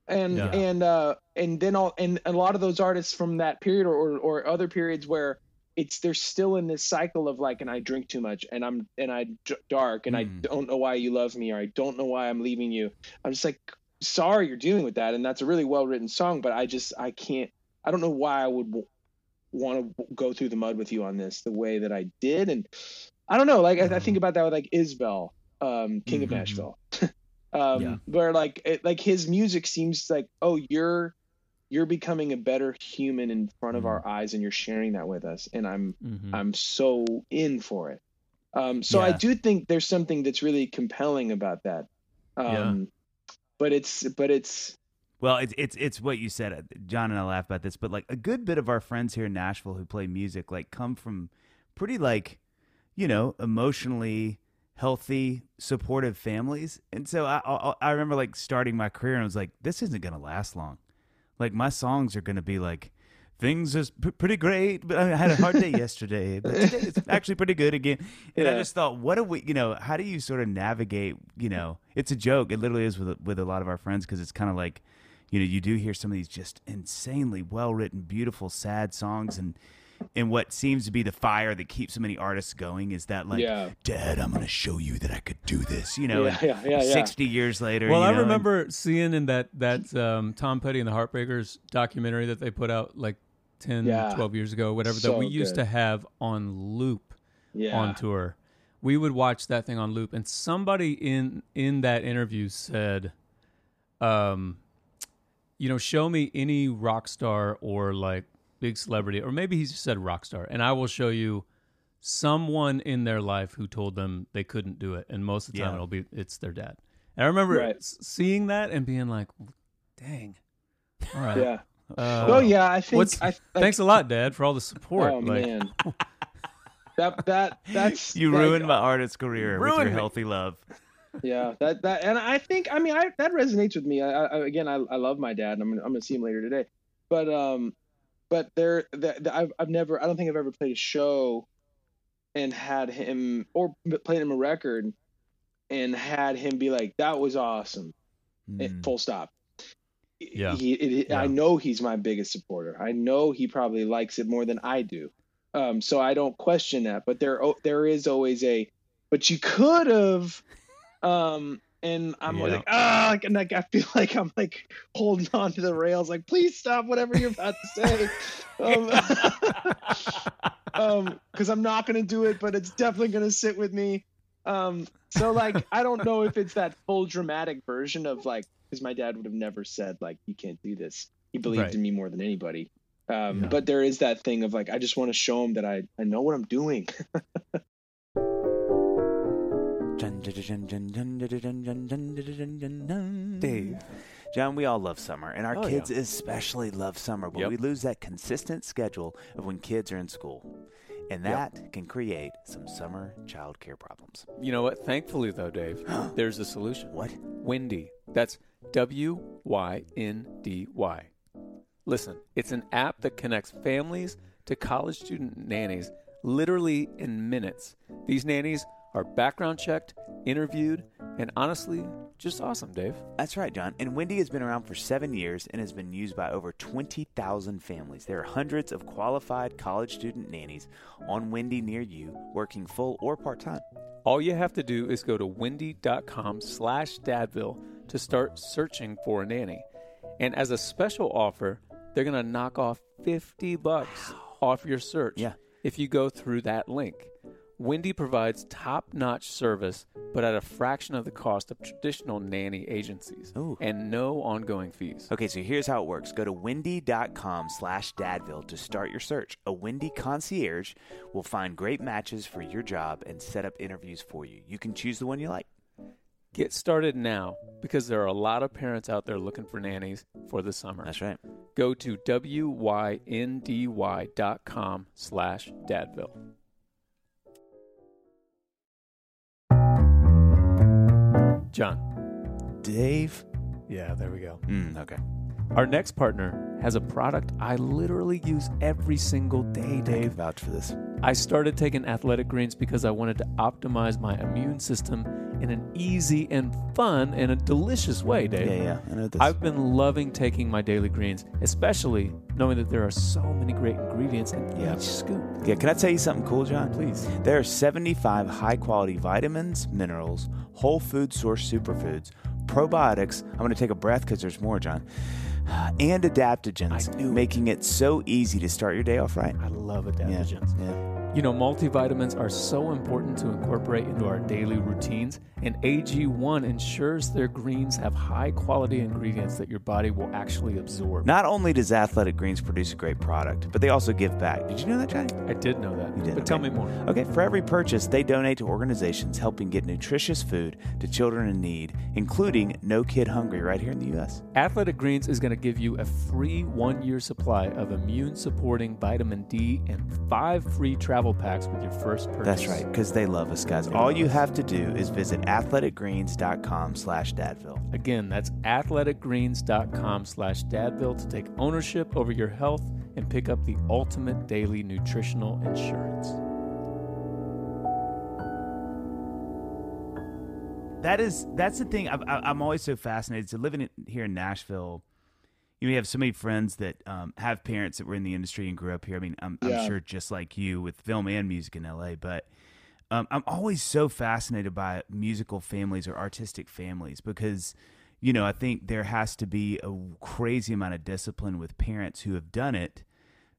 And Yeah. and uh, and then all and a lot of those artists from that period or, or or other periods where it's they're still in this cycle of like and I drink too much and I'm and i dark and I Mm. don't know why you love me or I don't know why I'm leaving you. I'm just like sorry you're dealing with that and that's a really well written song but I just I can't I don't know why I would w- want to go through the mud with you on this the way that I did and I don't know like I, I think about that with like Isbell um King of Mhm. Nashville um Yeah. where like it, like his music seems like oh you're you're becoming a better human in front of Mhm. our eyes and you're sharing that with us and I'm Mhm. I'm so in for it. Um, so I do think there's something that's really compelling about that. Um, But it's but it's Well, it's it's it's what you said. John and I laugh about this, but like a good bit of our friends here in Nashville who play music like come from pretty like, you know, emotionally healthy, supportive families. And so I I, I remember like starting my career and I was like, this isn't gonna last long. Like my songs are gonna be like. Things is p- pretty great, but I had a hard day yesterday. But today it's actually pretty good again. And I just thought, what do we, you know, how do you sort of navigate? You know, it's a joke. It literally is with with a lot of our friends because it's kind of like, you know, you do hear some of these just insanely well written, beautiful, sad songs, and and what seems to be the fire that keeps so many artists going is that like, Yeah. Dad, I'm gonna show you that I could do this. You know, Yeah, and yeah, yeah, yeah. sixty years later. Well, you I know, and- remember seeing in that that um, Tom Petty and the Heartbreakers documentary that they put out like 10, Yeah. 12 years ago, whatever, that So we used to have on loop yeah on tour. We would watch that thing on loop, and somebody in in that interview said, um, you know, show me any rock star or like big celebrity, or maybe he just said rock star, and I will show you someone in their life who told them they couldn't do it, and most of the time Yeah. it'll be it's their dad. And I remember Right. seeing that and being like, dang, all right, yeah. Uh, oh yeah, I think what's- I like, thanks a lot, Dad, for all the support. Oh like, man. that that that's you like, ruined my artist career with your Ruined me. healthy love. yeah that that and i think i mean i that resonates with me i, I again I, I love my dad and i'm gonna, I'm gonna see him later today but um but there the, the, I've, I've never i don't think i've ever played a show and had him or played him a record and had him be like that was awesome. Mm. full stop. Yeah. he, it, i know he's my biggest supporter. I know he probably likes it more than i do. Um so i don't question that but there there is always a but you could have um and i'm Yeah. like ah like, and like i feel like i'm like holding on to the rails like please stop whatever you're about to say um um because i'm not going to do it but it's definitely going to sit with me um so like i don't know if it's that full dramatic version of like because my dad would have never said like you can't do this he believed Right. in me more than anybody um Yeah. but there is that thing of like i just want to show him that i i know what i'm doing Dave. John, we all love summer, and our Oh, kids especially love summer, but Yep. we lose that consistent schedule of when kids are in school. And Yep. that can create some summer childcare problems. You know what? Thankfully, though, Dave, there's a solution. What? Wyndy. That's W Y N D Y. Listen, it's an app that connects families to college student nannies literally in minutes. These nannies are background checked, interviewed, and honestly, just awesome, Dave. That's right, John. And Wyndy has been around for seven years and has been used by over 20,000 families. There are hundreds of qualified college student nannies on Wyndy near you, working full or part time. All you have to do is go to wyndy.com slash dadville to start searching for a nanny. And as a special offer, they're going to knock off 50 bucks off your search Yeah. if you go through that link. Wyndy provides top-notch service, but at a fraction of the cost of traditional nanny agencies, Ooh. and no ongoing fees. Okay, so here's how it works. Go to wyndy.com slash dadville to start your search. A Wyndy concierge will find great matches for your job and set up interviews for you. You can choose the one you like. Get started now because there are a lot of parents out there looking for nannies for the summer. That's right. Go to wyndy.com slash dadville. John. Dave? Yeah, there we go. Mm, okay. Our next partner has a product I literally use every single day, I can Dave. vouch for this. I started taking athletic greens because I wanted to optimize my immune system in an easy and fun and a delicious way, Dave. Yeah, yeah. I know this. I've been loving taking my daily greens, especially knowing that there are so many great ingredients in Yeah. each scoop. yeah, can I tell you something cool, John? Please. There are 75 high quality vitamins, minerals, whole food source superfoods, probiotics. I'm going to take a breath because there's more, John. And adaptogens, I knew it. making it so easy to start your day off right. I love Yeah, adaptogens. yeah. You know, multivitamins are so important to incorporate into our daily routines, and AG1 ensures their greens have high quality ingredients that your body will actually absorb. Not only does Athletic Greens produce a great product, but they also give back. Did you know that, Johnny? I did know that, You did, but tell me more. Okay, for every purchase, they donate to organizations helping get nutritious food to children in need, including No Kid Hungry right here in the U.S. Athletic Greens is going to give you a free one year supply of immune supporting vitamin D and five free travel packs with your first purchase. That's right, because they love us, guys. All you have to do is visit athleticgreens.com slash dadville. Again, that's athleticgreens.com slash dadville to take ownership over your health and pick up the ultimate daily nutritional insurance. That is, that's the thing. I'm, I'm always so fascinated. So living in, here in Nashville, you we have so many friends that um, have parents that were in the industry and grew up here. I mean, I'm, Yeah. I'm sure just like you with film and music in LA, but um, I'm always so fascinated by musical families or artistic families because, you know, I think there has to be a crazy amount of discipline with parents who have done it.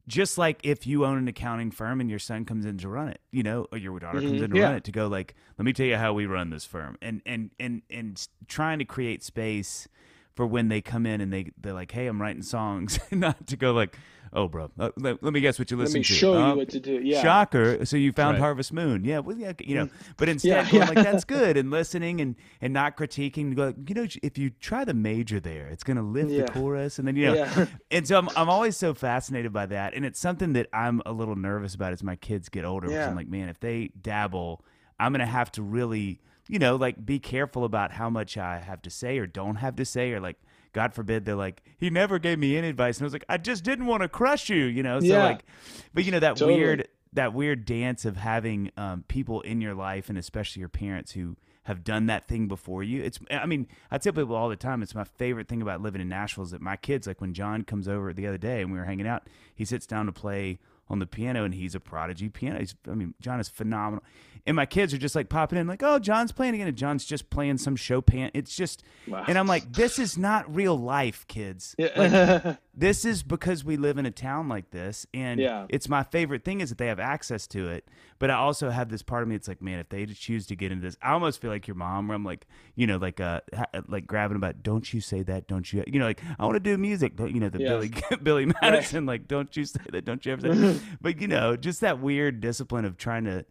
Just like if you own an accounting firm and your son comes in to run it, you know, or your daughter comes Mhm. in to Yeah. run it, to go like, let me tell you how we run this firm, and and and and trying to create space for when they come in and they they're like, hey, I'm writing songs, not to go like, oh, bro, uh, let, let me guess what you Let listen me to. show Uh, you what to do. Yeah. Shocker! So you found Right. Harvest Moon, yeah. Well, yeah, you know, but instead, Yeah, going yeah. like that's good, and listening and and not critiquing. Go, you know, if you try the major there, it's going to lift Yeah. the chorus, and then you know. Yeah. And so I'm I'm always so fascinated by that, and it's something that I'm a little nervous about as my kids get older. Yeah. I'm like, man, if they dabble, I'm going to have to really, you know, like be careful about how much I have to say or don't have to say, or like. God forbid they're like, he never gave me any advice. And I was like, I just didn't want to crush you, you know? So Yeah. like, but you know, that Totally. weird, that weird dance of having um, people in your life and especially your parents who have done that thing before you. It's, I mean, I tell people all the time, it's my favorite thing about living in Nashville is that my kids, like when John comes over the other day and we were hanging out, he sits down to play on the piano and he's a prodigy piano. He's, I mean, John is phenomenal. And my kids are just like popping in, like, oh, John's playing again. And John's just playing some Chopin. It's just, Wow. and I'm like, this is not real life, kids. Yeah. This is because we live in a town like this, and Yeah. it's my favorite thing is that they have access to it. But I also have this part of me. It's like, man, if they just choose to get into this, I almost feel like your mom, where I'm like, you know, like uh, ha- like grabbing about, don't you say that, don't you, you know, like I want to do music, you know, the Yeah. Billy Billy Madison, like, don't you say that, don't you ever say, that. but you know, just that weird discipline of trying to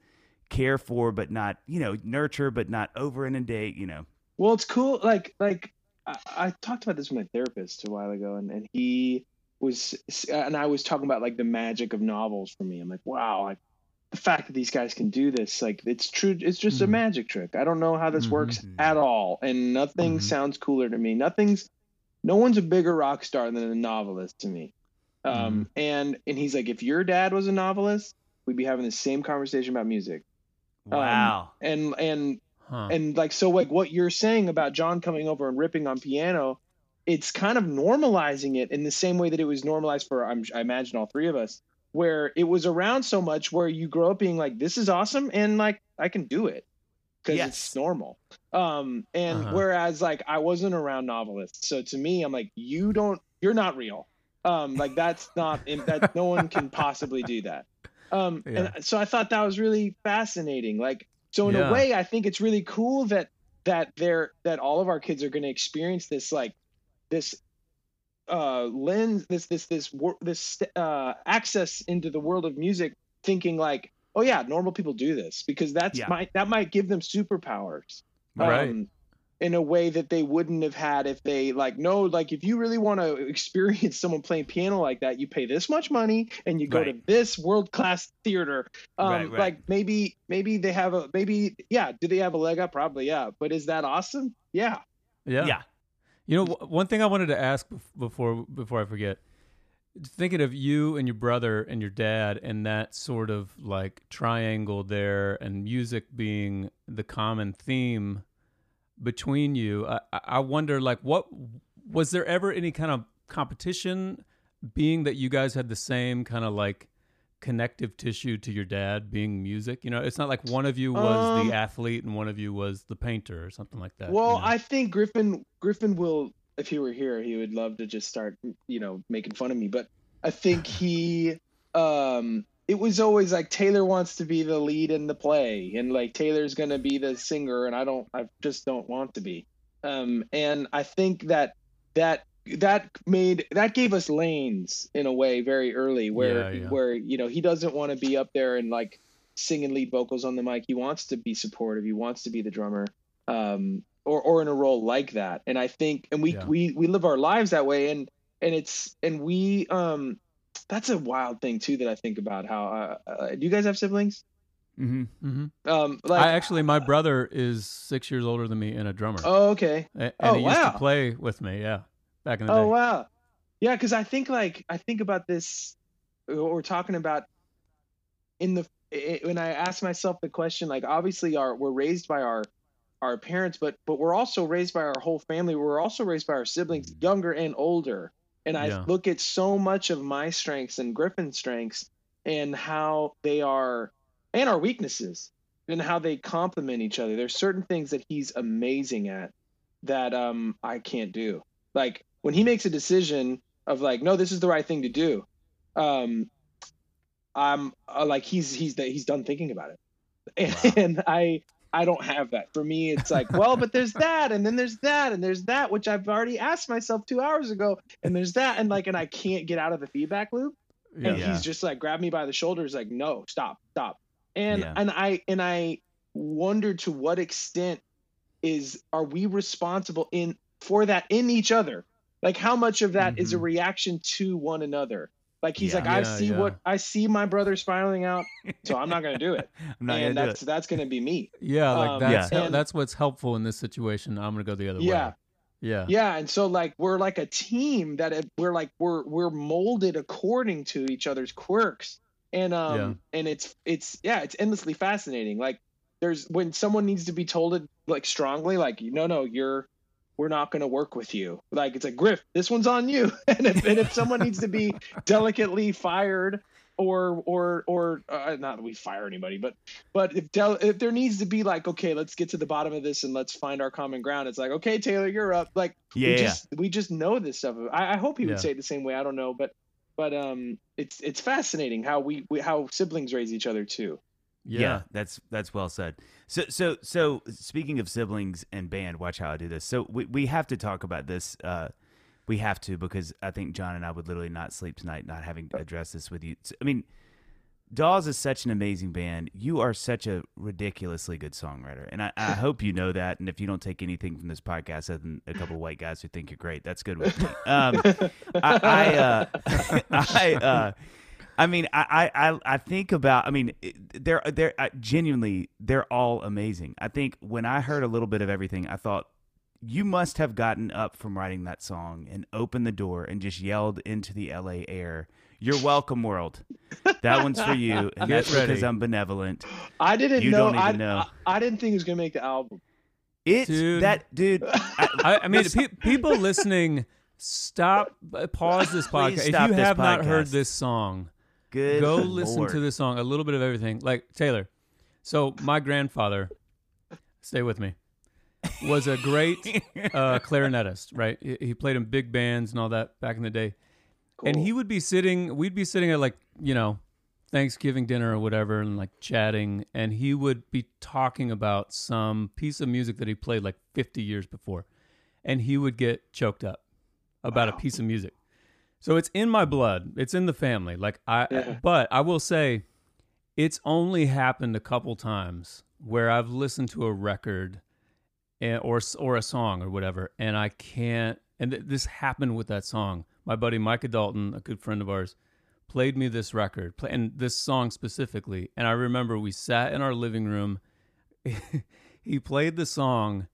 care for, but not, you know, nurture, but not over inundate, you know. Well, it's cool. Like, like I, I talked about this with my therapist a while ago, and, and he was, and I was talking about like the magic of novels for me. I'm like, wow, like the fact that these guys can do this, like it's true. It's just a Mhm. magic trick. I don't know how this works Mhm. at all, and nothing Mhm. sounds cooler to me. Nothing's, no one's a bigger rock star than a novelist to me. Um, and and he's like, if your dad was a novelist, we'd be having the same conversation about music. Um, Wow. And and Huh. and like so like what you're saying about john coming over and ripping on piano it's kind of normalizing it in the same way that it was normalized for I'm, i imagine all three of us where it was around so much where you grow up being like this is awesome and like i can do it because Yes. it's normal um and Uh-huh. whereas like i wasn't around novelists so to me i'm like you don't you're not real um like that's not that no one can possibly do that um Yeah. and so i thought that was really fascinating like so in Yeah. a way i think it's really cool that that they're that all of our kids are going to experience this like this uh lens this this this this uh access into the world of music thinking like oh yeah normal people do this because that's Yeah. might that might give them superpowers Right. um, in a way that they wouldn't have had if they like no like if you really want to experience someone playing piano like that you pay this much money and you go to this world class theater um Right, right. like maybe maybe they have a maybe yeah do they have a leg up probably yeah but is that awesome yeah yeah. yeah. You know, one thing I wanted to ask before before I forget. Thinking of you and your brother and your dad and that sort of like triangle there, and music being the common theme between you. I, I wonder, like, what was there ever any kind of competition, being that you guys had the same kind of like connective tissue to your dad being music? You know, it's not like one of you was Um, the athlete and one of you was the painter or something like that. you Well, know? I think Griffin Griffin will if he were here, he would love to just start, you know, making fun of me. But I think he um it was always like Taylor wants to be the lead in the play and like Taylor's gonna be the singer and I don't I just don't want to be. Um and I think that that that made that gave us lanes in a way very early where Yeah, yeah. where you know he doesn't want to be up there and like singing lead vocals on the mic. He wants to be supportive. He wants to be the drummer. Um or or in a role like that. And I think and we Yeah. we we live our lives that way and and it's and we um that's a wild thing too that I think about how uh, uh, do you guys have siblings? Mm-hmm. hmm Um like I actually, my brother is six years older than me and a drummer, Oh okay. A- and oh, he used wow. to play with me. Yeah, back in the Oh day. Oh wow, yeah. Because I think like I think about this. What we're talking about in the i- when I ask myself the question, like obviously our we're raised by our our parents, but but we're also raised by our whole family. We're also raised by our siblings, younger and older. And I Yeah. look at so much of my strengths and Griffin's strengths and how they are and our weaknesses and how they complement each other. There's certain things that he's amazing at that um I can't do. Like when he makes a decision of like, no, this is the right thing to do. Um, I'm uh, like he's he's he's done thinking about it, and, I I don't have that. For me, it's like, well, but there's that, and then there's that, and there's that, which I've already asked myself two hours ago, and there's that, and like, and I can't get out of the feedback loop Yeah. and he's just like grabbed me by the shoulders like no stop stop and Yeah. and i and i wonder to what extent is are we responsible in for that in each other like how much of that is a Mhm. reaction to one another like he's Yeah. like i Yeah, see yeah. what i see my brother spiraling out so i'm not going to do it I'm not and gonna do that's it. that's going to be me Yeah, like Um, that's Yeah. and- that's what's helpful in this situation. I'm gonna go the other way. Yeah. way. Yeah, yeah and so like we're like a team that it- we're like we're we're molded according to each other's quirks and um and it's it's yeah it's endlessly fascinating like there's when someone needs to be told it like strongly like no no you're we're not going to work with you. Like it's like griff this one's on you. And if, and if someone needs to be delicately fired or or or uh, not that we fire anybody but but if del- if there needs to be like okay let's get to the bottom of this and let's find our common ground it's like okay taylor you're up. Like Yeah, we just we just know this stuff. I, I hope he would Yeah. say it the same way. I don't know but but um it's it's fascinating how we, we how siblings raise each other too yeah, that's that's well said. So so so speaking of siblings and band, watch how I do this. So we we have to talk about this. Uh, we have to because I think John and I would literally not sleep tonight not having addressed this with you. So, I mean, Dawes is such an amazing band. You are such a ridiculously good songwriter, and I, I hope you know that. And if you don't take anything from this podcast other than a couple white guys who think you're great, that's good with me. Um, I I, uh, I uh, I mean, I, I, I- I think about. I mean, they're they're uh, genuinely they're all amazing. I think when I heard a little bit of everything, I thought you must have gotten up from writing that song and opened the door and just yelled into the L.A. air, "You're welcome, world." That one's for you, and Get that's because. I'm benevolent. i didn't You know don't even I, know. I i didn't think it was gonna make the album It's Dude. that dude. I, I, I mean, pe- people listening, stop, uh, pause this Please podcast. If you this have not heard this song, good. go listen to this song. A little bit of everything. Like Taylor. So my grandfather, stay with me, was a great uh, clarinetist. Right, he, he played in big bands and all that back in the day. And he would be sitting, we'd be sitting at like, you know, Thanksgiving dinner or whatever and like chatting. And he would be talking about some piece of music that he played like 50 years before. And he would get choked up about a piece of music. So it's in my blood. It's in the family. Like I, Yeah. but I will say it's only happened a couple times where I've listened to a record and, or or a song or whatever, and I can't. And th- this happened with that song. My buddy Micah Dalton, a good friend of ours, played me this record play, and this song specifically. And I remember we sat in our living room. he played the song,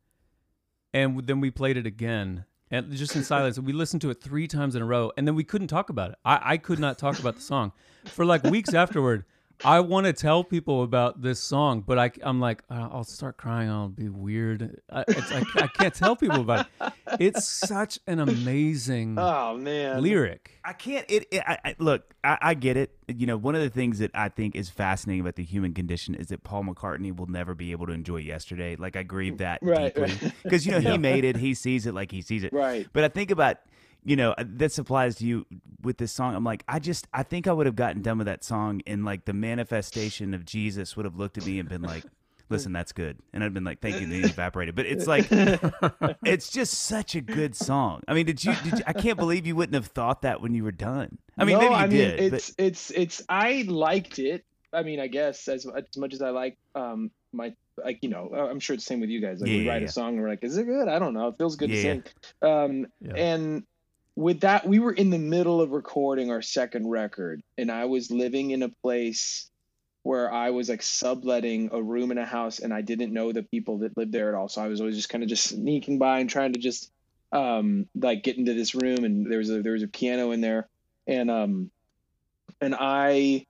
and then we played it again. And just in silence. We listened to it three times in a row, and then we couldn't talk about it. I, I could not talk about the song for like weeks afterward. I want to tell people about this song, but I, I'm like, uh, I'll start crying. I'll be weird. I, it's, I, I can't tell people about it. It's such an amazing Oh man. lyric. I can't. It. it I, I, look, I, I get it. You know, one of the things that I think is fascinating about the human condition is that Paul McCartney will never be able to enjoy yesterday. Like I grieve that Right, deeply right. because you know Yeah. he made it. He sees it like he sees it. Right. But I think about you know uh, this applies to you with this song. I'm like, I just I think I would have gotten done with that song, and like the manifestation of Jesus would have looked at me and been like. Listen, that's good, and I'd been like, "Thank you." Then he evaporated, but it's like, it's just such a good song. I mean, did you? Did you I can't believe you wouldn't have thought that when you were done. I mean, no, maybe you I mean, did. it's it's it's. I liked it. I mean, I guess as as much as I like um my like you know I'm sure it's the same with you guys. Like Yeah, we write yeah. a song and we're like, is it good? I don't know. It feels good Yeah, to sing. Um, and with that, we were in the middle of recording our second record, and I was living in a place where I was like subletting a room in a house, and I didn't know the people that lived there at all. So I was always just kind of just sneaking by and trying to just um like get into this room, and there was a there was a piano in there, and um and I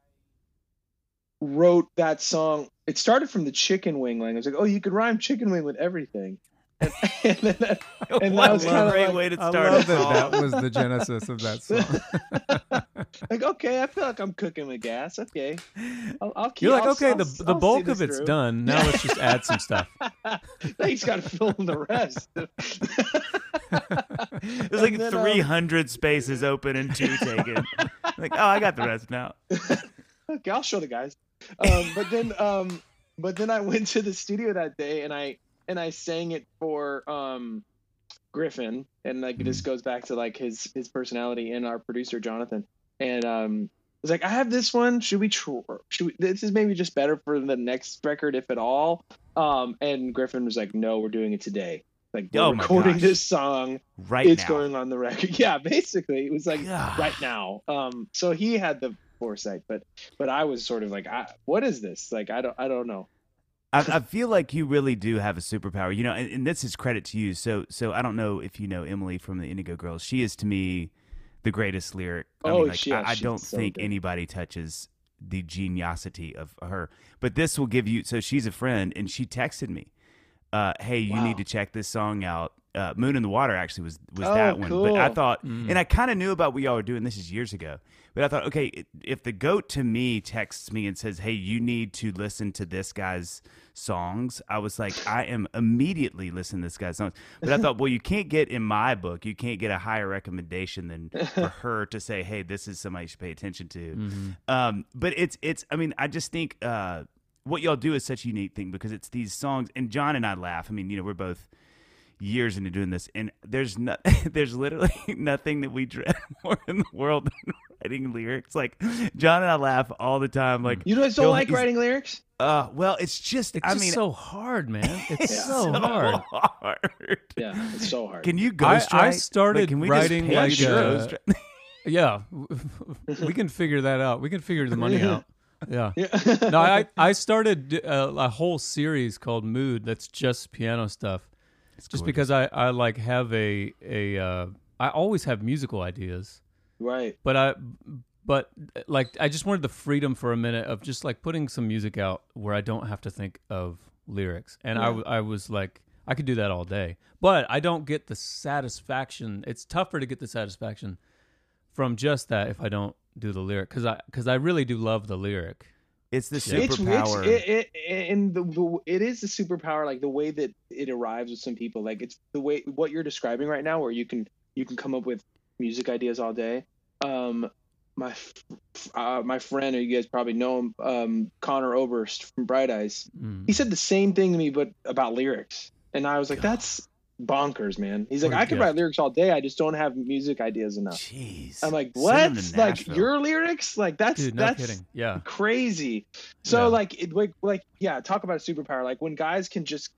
wrote that song. It started from the chicken wing line. I was like, oh, you could rhyme chicken wing with everything. And, and then that, and that was a kinda great like- way to I start love a that song. that was the genesis of that song. like, okay, I feel like I'm cooking with gas. Okay, I'll, I'll keep. You're like, I'll- okay, I'll- the the I'll bulk of it's through." done. Now let's just add some stuff. Now he's got to fill in the rest. There's like And then, um, 300 spaces open and two taken. like, oh, I got the rest now. okay, I'll show the guys. Um, but then, um, but then I went to the studio that day and I and I sang it for um, Griffin, and like this goes back to like his his personality and our producer Jonathan, and um, I was like, I have this one. Should we try? Should we, this is maybe just better for the next record, if at all. Um, and Griffin was like, No, we're doing it today. Like we're Oh recording gosh. this song. Right it's now. going on the record. Yeah, basically, it was like right now. Um, so he had the foresight, but but I was sort of like, I, what is this? Like, I don't I don't know. I, I feel like you really do have a superpower, you know, and, and this is credit to you. So, so I don't know if you know Emily from the Indigo Girls. She is to me the greatest lyric. I Oh, mean, like, she- yeah, I, I don't so think good. anybody touches the geniosity of her. But this will give you. So she's a friend, and she texted me, uh, "Hey, you Wow. need to check this song out." Uh, Moon in the Water actually was was Oh, that one, but I thought, Mm. and I kind of knew about what y'all were doing. This is years ago, but I thought, okay, if the goat to me texts me and says, "Hey, you need to listen to this guy's songs," I was like, I am immediately listening to this guy's songs. But I thought, well, you can't get in my book, you can't get a higher recommendation than for her to say, "Hey, this is somebody you should pay attention to." Mhm. Um, but it's it's. I mean, I just think uh, what y'all do is such a unique thing because it's these songs. And John and I laugh. I mean, you know, we're both years into doing this, and there's no, there's literally nothing that we dread more in the world than writing lyrics. Like John and I laugh all the time. Like, You guys don't Yo, like writing lyrics? uh, well, it's just. It's I just mean, so hard, man. It's Yeah. so hard. hard. Yeah, it's so hard. Can you I- ghostwrite? I started Like, can we writing like, pitch uh. Yeah, we can figure that out. We can figure the money out. Yeah. yeah. No, I I started uh, a whole series called Mood that's just piano stuff. Just because I I like have a a uh, I always have musical ideas, right. but I but like I just wanted the freedom for a minute of just like putting some music out where I don't have to think of lyrics, and I Yeah. w I was like I could do that all day, but I don't get the satisfaction. It's tougher to get the satisfaction from just that if I don't do the lyric because I because I really do love the lyric. It's the It's, superpower. it's it, it, and the, the it is the superpower like the way that it arrives with some people like it's the way what you're describing right now where you can you can come up with music ideas all day um my uh, my friend or you guys probably know him um Conor Oberst from Bright Eyes Mm. he said the same thing to me but about lyrics and I was like God. that's bonkers man he's like What a I could write lyrics all day I just don't have music ideas enough Jeez. I'm like Send what like your lyrics like that's Dude, no that's kidding. Yeah. crazy. So Yeah. like it like like yeah, talk about a superpower. Like when guys can just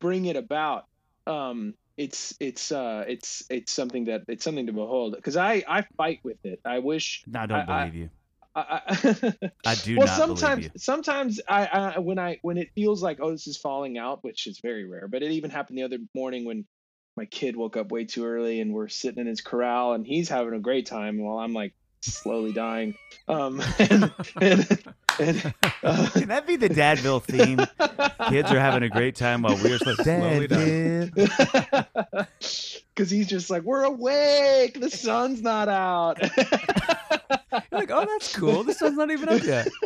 bring it about, um, it's it's uh it's it's something that it's something to behold. Because I I fight with it. I wish No, I don't I- I- believe you. I, I I do well not sometimes sometimes I, I when I when it feels like oh this is falling out, which is very rare. But it even happened the other morning when my kid woke up way too early and we're sitting in his corral and he's having a great time while I'm like slowly dying. Um, and, and, and, uh, Can that be the Dadville theme? Kids are having a great time while we're like, Slowly dying. because he's just like, we're awake. The sun's not out. You're like, oh, that's cool. The sun's not even up yet.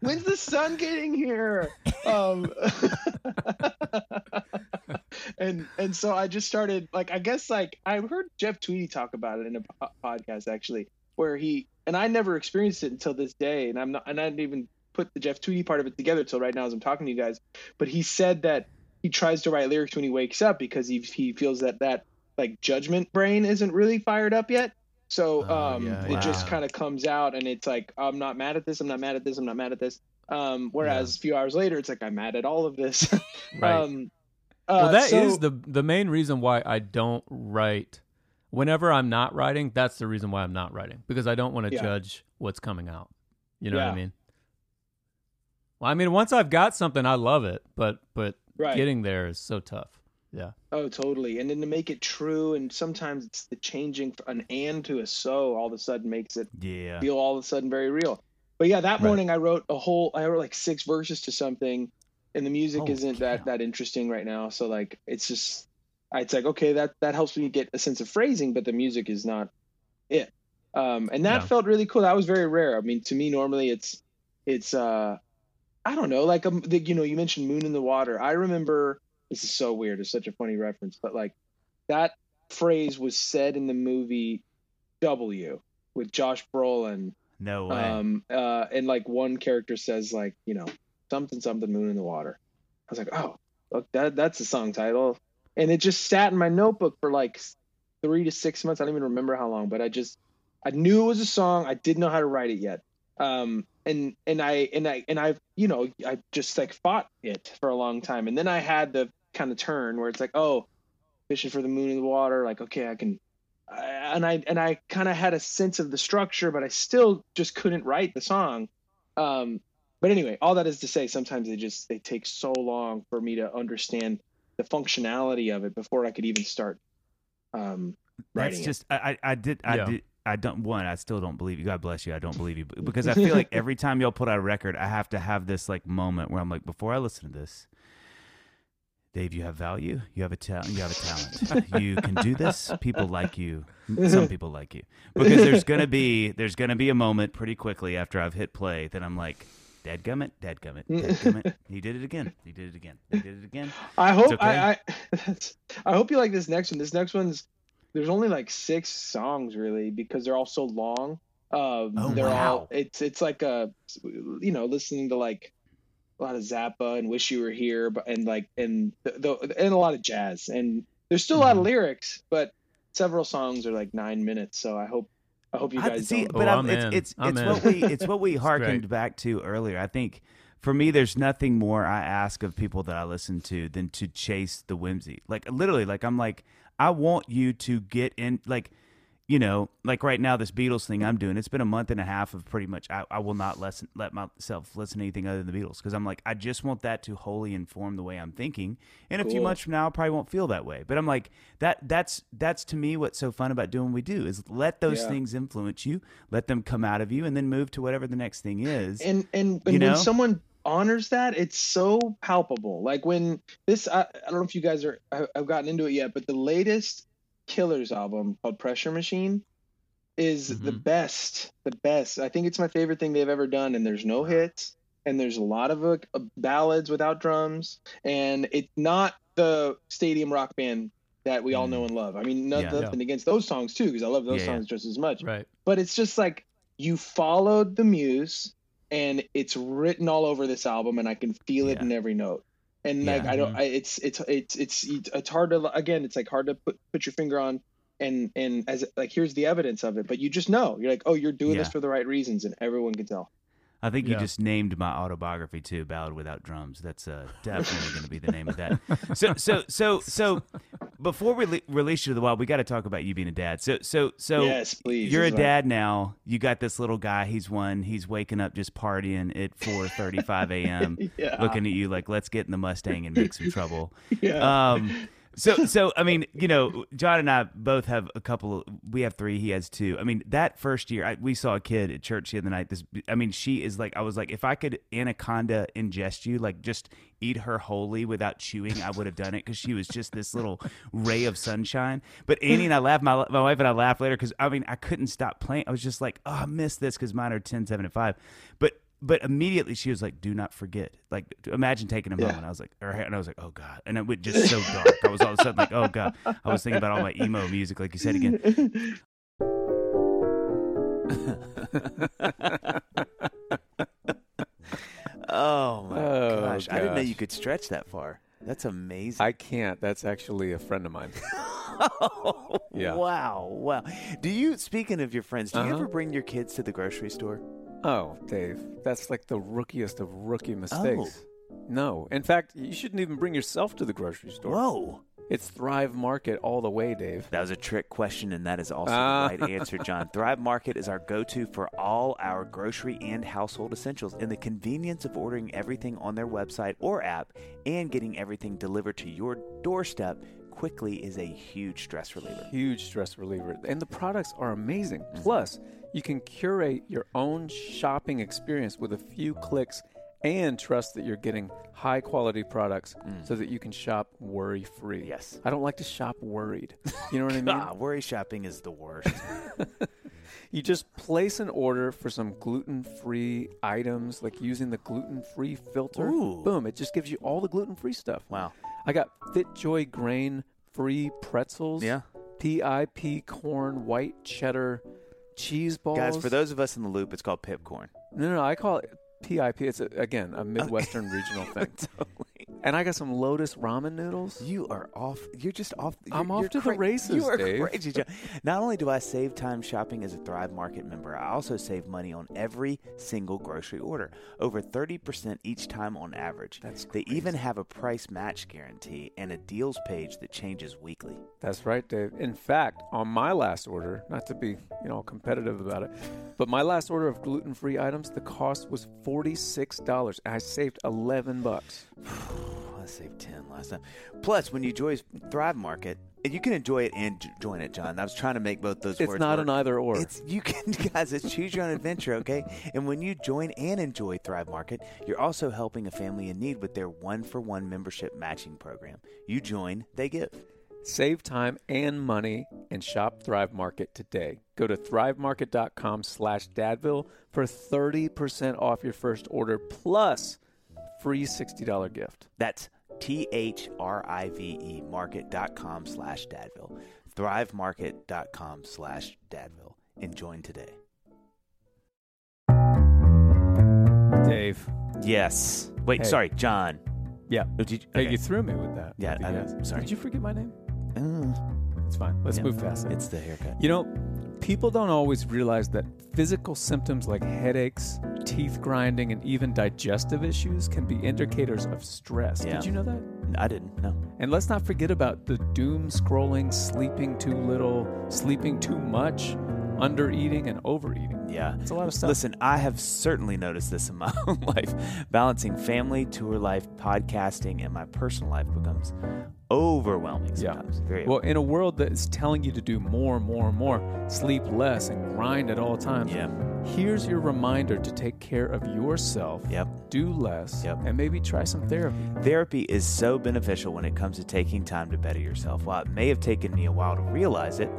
When's the sun getting here? Um, and and so I just started like I guess like I heard Jeff Tweedy talk about it in a po- podcast actually where he and I never experienced it until this day and I'm not and I didn't even put the Jeff Tweedy part of it together till right now as I'm talking to you guys but he said that he tries to write lyrics when he wakes up because he he feels that that like judgment brain isn't really fired up yet. So Oh, um yeah, it just kind of comes out and it's like I'm not mad at this I'm not mad at this I'm not mad at this. Um whereas a few hours later it's like I'm mad at all of this. Right. um well, uh, that is so- the the main reason why I don't write. Whenever I'm not writing, that's the reason why I'm not writing because I don't want to Yeah. judge what's coming out. You know what I mean? Well, I mean, once I've got something, I love it, but but right getting there is so tough. Yeah. Oh, totally. And then to make it true, and sometimes it's the changing an and to a so all of a sudden makes it Yeah. feel all of a sudden very real. But yeah, that Right. morning I wrote a whole, I wrote like six verses to something, and the music Holy isn't cow. that that interesting right now. So like, it's just, it's like okay, that that helps me get a sense of phrasing, but the music is not it. Um, and that Yeah. felt really cool. That was very rare. I mean, to me, normally it's, it's, uh, I don't know, like um, the, you know, you mentioned Moon in the Water. I remember this is so weird. It's such a funny reference, but like that phrase was said in the movie W with Josh Brolin. No way. Um, uh, and like one character says like, you know, something something Moon in the Water. I was like, oh, look, that that's the song title, and it just sat in my notebook for like three to six months. I don't even remember how long, but I just I knew it was a song. I didn't know how to write it yet. Um, and and I and I and I you know I just like fought it for a long time, and then I had the kind of turn where it's like, oh, fishing for the moon in the water. Like, okay, I can. And I and I kind of had a sense of the structure, but I still just couldn't write the song. Um, but anyway, all that is to say, sometimes they just they take so long for me to understand the functionality of it before I could even start um, writing That's just I, I I did I Yeah. did I don't one I still don't believe you. God bless you. I don't believe you because I feel like every time y'all put out a record, I have to have this like moment where I'm like, before I listen to this, Dave, you have value. You have a talent. You have a talent. you can do this. People like you. Some people like you because there's gonna be there's gonna be a moment pretty quickly after I've hit play that I'm like. Dead gummit, dead gummit, dead gummit. He did it again. He did it again. He did it again. I hope okay. I, I I hope you like this next one. This next one's there's only like six songs really because they're all so long. Um, Oh, they're wow. all it's it's like a you know listening to like a lot of Zappa and Wish You Were Here, but and like and the, the and a lot of jazz and there's still a lot of lyrics, but several songs are like nine minutes. So I hope I hope you I- guys see, don't. but Oh, I'm, I'm it's in. it's I'm it's in. what we it's what we It's hearkened back to earlier. I think for me, there's nothing more I ask of people that I listen to than to chase the whimsy. Like literally, like I'm like I want you to get in, like you know, like right now this Beatles thing I'm doing. It's been a month and a half of pretty much. I, I will not listen, let myself listen to anything other than the Beatles because I'm like I just want that to wholly inform the way I'm thinking. And a few months from now, I probably won't feel that way. But I'm like that. That's that's to me what's so fun about doing what we do is let those Yeah. things influence you, let them come out of you, and then move to whatever the next thing is. and and, and You know? when someone honors that it's so palpable like when this I, I don't know if you guys are have gotten into it yet but the latest killers album called pressure machine is the Mm-hmm. Mhm. best the best i think it's my favorite thing they've ever done and there's no hits and there's a lot of uh, ballads without drums and it's not the stadium rock band that we all know and love i mean Mm. Yeah. nothing against those songs too because i love those yeah. songs just as much Right. but it's just like you followed the muse and it's written all over this album and i can feel it in every note and like i don't mm-hmm. I, it's it's it's it's it's hard to again it's like hard to put put your finger on and and as like here's the evidence of it but you just know. You're like oh you're doing this for the right reasons and everyone can tell I think you just named my autobiography too, "Ballad Without Drums." That's uh, definitely going to be the name of that. So, so, so, so, before we le- release you to the wild, we got to talk about you being a dad. So, so, so, yes please you're a This is dad now. You got this little guy. He's one. He's waking up just partying at 4:35 a.m. yeah looking at you like, "Let's get in the Mustang and make some trouble." yeah Um, So, so I mean, you know, John and I both have a couple. We have three. He has two. I mean, that first year, I, we saw a kid at church the other night. This, I mean, she is like, I was like, if I could anaconda ingest you, like just eat her wholly without chewing, I would have done it because she was just this little ray of sunshine. But Annie and I laughed. My my wife and I laughed later because I mean, I couldn't stop playing. I was just like, oh, I missed this because mine are 10, 7, and five. But but immediately she was like, "Do not forget." Like, imagine taking a Yeah. moment. I was like, or, and I was like, "Oh God!" And it went just so dark. I was all of a sudden like, "Oh God!" I was thinking about all my emo music, like you said again. oh my Oh, gosh! I didn't know you could stretch that far. That's amazing. I can't. That's actually a friend of mine. oh, Yeah. Wow! Wow! Do you? Speaking of your friends, do you Uh-huh. ever bring your kids to the grocery store? Oh, Dave, that's like the rookiest of rookie mistakes. Oh. No, in fact, you shouldn't even bring yourself to the grocery store. Whoa! It's Thrive Market all the way, Dave. That was a trick question, and that is also Ah. the right answer, John. Thrive Market is our go to for all our grocery and household essentials, and the convenience of ordering everything on their website or app and getting everything delivered to your doorstep quickly is a huge stress reliever. Huge stress reliever. And the products are amazing. Mm-hmm. Plus, you can curate your own shopping experience with a few clicks and trust that you're getting high quality products so that you can shop worry free. Mm. Yes. I don't like to shop worried. You know what I mean? Ah, worry shopping is the worst. You just place an order for some gluten free items, like using the gluten free filter. Ooh. Boom, it just gives you all the gluten free stuff. wow. I got FitJoy grain free pretzels. Yeah. PIP corn, white cheddar, cheese balls. Guys, for those of us in the loop, it's called pipcorn. No, no, no, I call it PIP. It's, a, again, a Midwestern regional thing. totally. And I got some Lotus ramen noodles. You are off. You're just off. I'm off to the cra- races, You are Dave. crazy, John. Not only do I save time shopping as a Thrive Market member, I also save money on every single grocery order, over 30% each time on average. That's crazy. They even have a price match guarantee and a deals page that changes weekly. That's right, Dave. In fact, on my last order, not to be, you know, competitive about it, but my last order of gluten-free items, the cost was $46 and I saved 11 bucks. I saved 10 last time. Plus, when you join Thrive Market, and you can enjoy it and join it, John. I was trying to make both those It's words not work. an either or. It's you can guys. It's choose your own adventure, okay? And when you join and enjoy Thrive Market, you're also helping a family in need with their one for one membership matching program. You join, they give. Save time and money and shop Thrive Market today. Go to thrivemarket.com slash dadville for 30% off your first order plus free $60 gift. That's T H R I V E market.com slash Dadville. Thrivemarket.com slash Dadville. And join today. Dave. Yes. Wait, Hey. sorry, John. Yeah. Oh, did you, Hey, okay. you threw me with that. Yeah, I know. Because- Sorry. Did you forget my name? Uh, It's fine. Let's yeah. move past it. It's the haircut. You know, people don't always realize that physical symptoms like headaches, teeth grinding, and even digestive issues can be indicators of stress. Yeah. Did you know that? I didn't. No. And let's not forget about the doom scrolling, sleeping too little, sleeping too much, under eating, and overeating. Yeah. It's a lot of stuff. Listen, I have certainly noticed this in my own life. Balancing family, tour life, podcasting, and my personal life becomes overwhelming Yeah. sometimes. Very Well, in a world that is telling you to do more, more, and more, sleep less, and grind at all times, Yeah. Here's your reminder to take care of yourself, Yep. do less, Yep. and maybe try some therapy. Therapy is so beneficial when it comes to taking time to better yourself. While it may have taken me a while to realize it,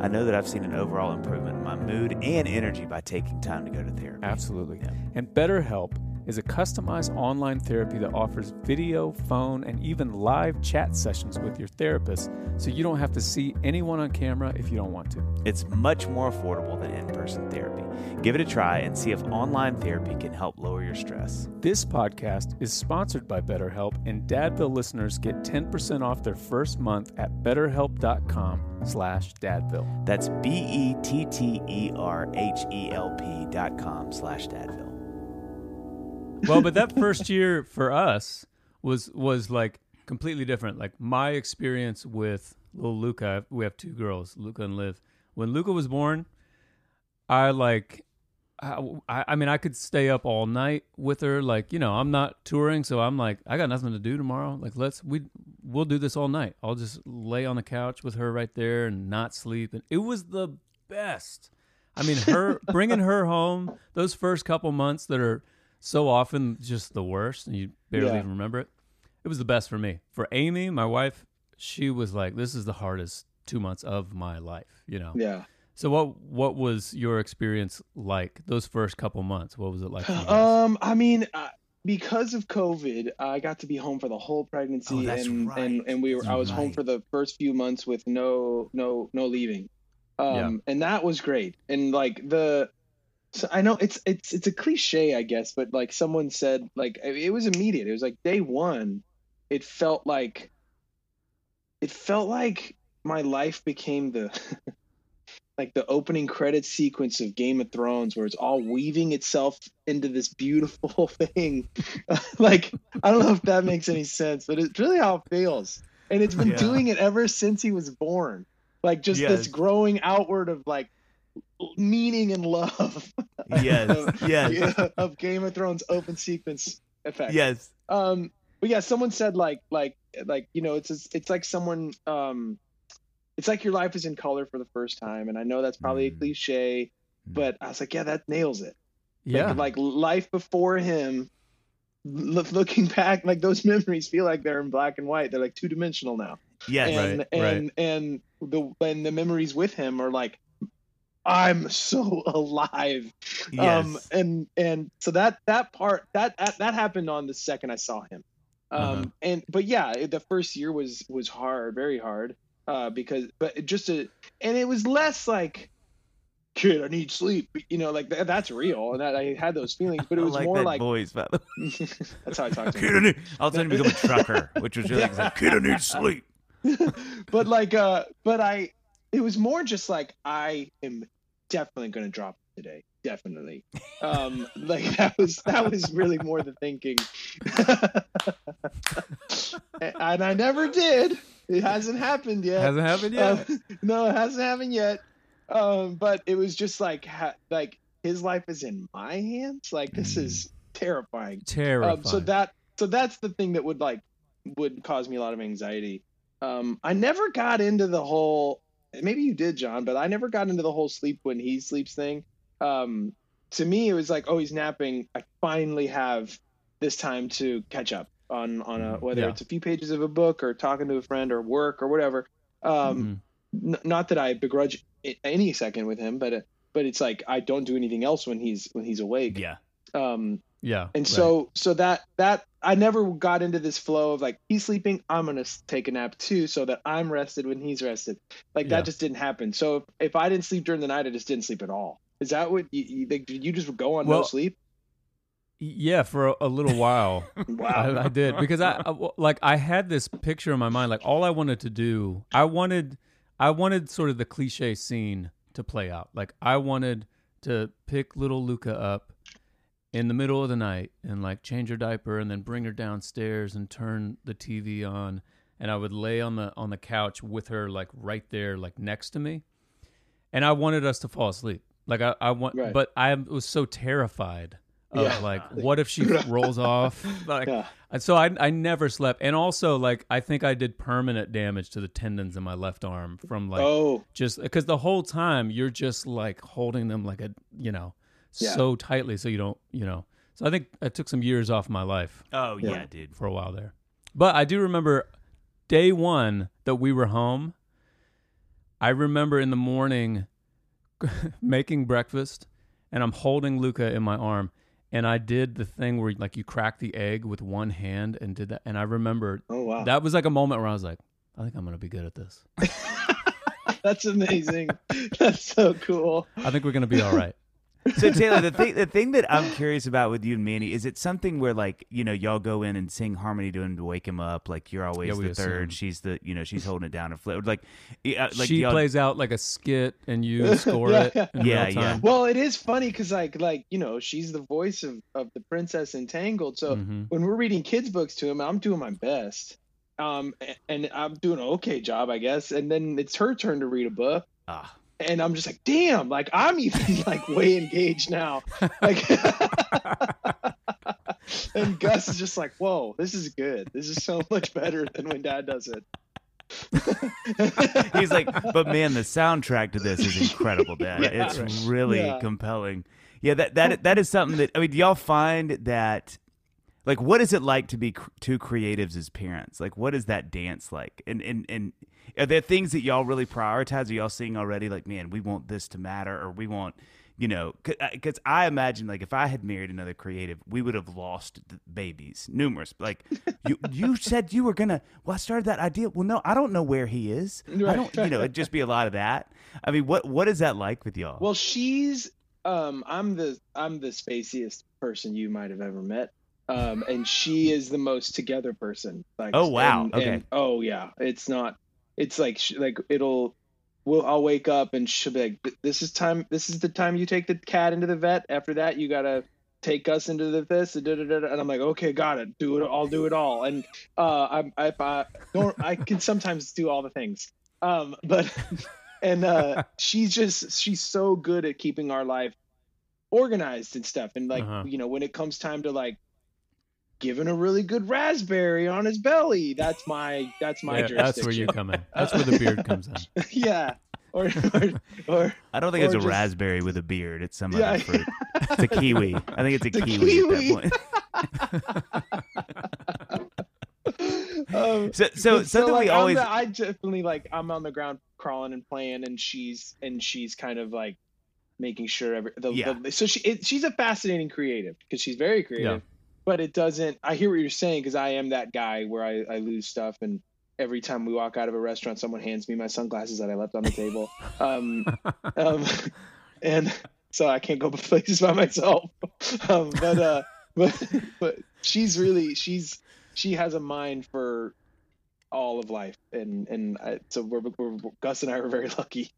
I know that I've seen an overall improvement in my mood and energy by taking time to go to therapy. Absolutely. Yeah. And BetterHelp is a customized online therapy that offers video, phone, and even live chat sessions with your therapist so you don't have to see anyone on camera if you don't want to. It's much more affordable than in person therapy. Give it a try and see if online therapy can help lower your stress. This podcast is sponsored by BetterHelp, and Dadville listeners get 10% off their first month at betterhelp.com slash dadville. That's B E T T E R H E L P dot com slash Dadville. well, but that first year for us was was like completely different. Like my experience with little Luca, we have two girls, Luca and Liv. When Luca was born, I like I, I mean, I could stay up all night with her. Like, you know, I'm not touring, so I'm like, I got nothing to do tomorrow. Like, let's we we'll do this all night. I'll just lay on the couch with her right there and not sleep. And it was the best. I mean, her bringing her home those first couple months that are so often just the worst, and you barely Yeah. even remember it. It was the best for me. For Amy, my wife, she was like, "This is the hardest two months of my life." You know. Yeah. So what what was your experience like those first couple months? What was it like? For you guys? Um, I mean, uh, because of COVID, I got to be home for the whole pregnancy, Oh, that's and, right. and and we were. I was home for the first few months with no no no leaving, um, and that was great. And like the, so I know it's it's it's a cliche, I guess, but like someone said, like it it was immediate. It was like day one, it felt like, it felt like my life became the. like the opening credit sequence of Game of Thrones, where it's all weaving itself into this beautiful thing. like I don't know if that makes any sense, but it's really how it feels, and it's been Yeah. doing it ever since he was born. Like just Yes. this growing outward of like meaning and love. Yes, of, yes. yeah, of Game of Thrones open sequence effect. Yes. Um, but yeah, someone said like like like you know it's it's like someone um, it's like your life is in color for the first time, and I know that's probably Mm. a cliche, but I was like, yeah, that nails it. yeah, Like, like life before him. Look, looking back, like those memories feel like they're in black and white. They're like two dimensional now, Yeah. and Right, and and the and the memories with him are like, I'm so alive Yes. um and and so that that part that that, that happened on the second i saw him um Uh-huh. and but yeah the first year was was hard very hard uh because but just a and it was less like kid i need sleep you know like that, that's real and that, i had those feelings but it was like more that like voice, by the way. that's how i talk to Kid, I need, of a sudden become a trucker, which was really like, kid, I need sleep. but like uh but i it was more just like i am definitely gonna drop today definitely um like that was that was really more the thinking and i never did it hasn't happened yet. Hasn't happened yet. Um, no it hasn't happened yet. Um but it was just like ha- like his life is in my hands? Like this is terrifying. Terrifying. um, so that so that's the thing that would like would cause me a lot of anxiety. Um i never got into the whole maybe you did john but i never got into the whole sleep when he sleeps thing. Um to me it was like oh he's napping. I finally have this time to catch up on on a whether Yeah. it's a few pages of a book or talking to a friend or work or whatever um Mhm. n- not that I begrudge any second with him, but uh, but it's like I don't do anything else when he's when he's awake. Yeah. Um, yeah, and right. so so that that I never got into this flow of like he's sleeping, I'm gonna take a nap too, so that I'm rested when he's rested. Like Yeah. that just didn't happen. So if, if I didn't sleep during the night, I just didn't sleep at all. Is that what you, you you just go on no sleep? Yeah, for a, a little while. Wow. I, I did because I, I like I had this picture in my mind. Like all I wanted to do, I wanted, I wanted sort of the cliche scene to play out. Like I wanted to pick little Luca up in the middle of the night and like change her diaper and then bring her downstairs and turn the TV on and I would lay on the on the couch with her like right there like next to me. And I wanted us to fall asleep. Like I, I want Right. but I was so terrified of Yeah. like what if she rolls off like Yeah. and so I I never slept and also like I think I did permanent damage to the tendons in my left arm from like oh, just because the whole time you're just like holding them like a you know Yeah. so tightly so you don't you know so I think I took some years off my life Oh yeah, Yeah. dude. for a while there but I do remember day one that we were home I remember in the morning making breakfast and I'm holding Luca in my arm and I did the thing where like you crack the egg with one hand and did that and I remember oh wow, that was like a moment where I was like I think I'm gonna be good at this that's amazing. that's so cool. I think we're gonna be all right So Taylor, the thing the thing that I'm curious about with you and Mandy is it something where like you know y'all go in and sing harmony to him to wake him up like you're always Yeah, we the third, assume. she's the you know she's holding it down and flip like yeah, like she y'all- plays out like a skit and you score Yeah, it yeah. in Yeah, real yeah. Well, it is funny because like like you know she's the voice of of the princess in Tangled. So Mhm. when we're reading kids books to him, I'm doing my best, um, a- and I'm doing an okay job, I guess. And then it's her turn to read a book, ah, and I'm just like, damn, like I'm even like way engaged now. Like and Gus is just like, whoa, this is good. This is so much better than when dad does it. He's like, but man, the soundtrack to this is incredible, Dad. Yeah. it's really Yeah. compelling. Yeah, that that that is something that I mean. Do y'all find that? Like, what is it like to be cr- two creatives as parents? Like, what is that dance like? And and and are there things that y'all really prioritize? Are y'all seeing already? Like, man, we want this to matter, or we want, you know, because I imagine like if I had married another creative, we would have lost babies, numerous. Like, you you said you were gonna. Well, I started that idea. Well, no, I don't know where he is. I don't. You know, it'd just be a lot of that. I mean, what what is that like with y'all? Well, she's um I'm the I'm the spaciest person you might have ever met. Um and she is the most together person. Like Oh, wow. and- Okay. and- oh yeah. It's not it's like like it'll we'll I'll wake up and she'll be like this is time this is the time you take the cat into the vet. After that you got to take us into the this and, da, da, da, da." and I'm like okay got it do it I'll do it all and uh I'm I, if I don't I can sometimes do all the things um but and uh she's just she's so good at keeping our life organized and stuff and like Uh-huh. you know when it comes time to like giving a really good raspberry on his belly that's my that's my Yeah, that's where you come in. That's where the beard comes in. yeah or or, or I don't think it's or a just- raspberry with a beard. It's some Yeah. other fruit. It's a kiwi. I think it's a kiwi, kiwi. at that point. um, So, so but something like, we I'm always. the- I definitely like I'm on the ground crawling and playing, and she's and she's kind of like making sure every the, Yeah. the- so she it, she's a fascinating creative because she's very creative, but it doesn't. I hear what you're saying because I am that guy where I I lose stuff and. Every time we walk out of a restaurant, someone hands me my sunglasses that I left on the table, um, um, and so I can't go places by myself. Um, but uh, but but she's really she's she has a mind for all of life and and I, so we're, we're gus and i are very lucky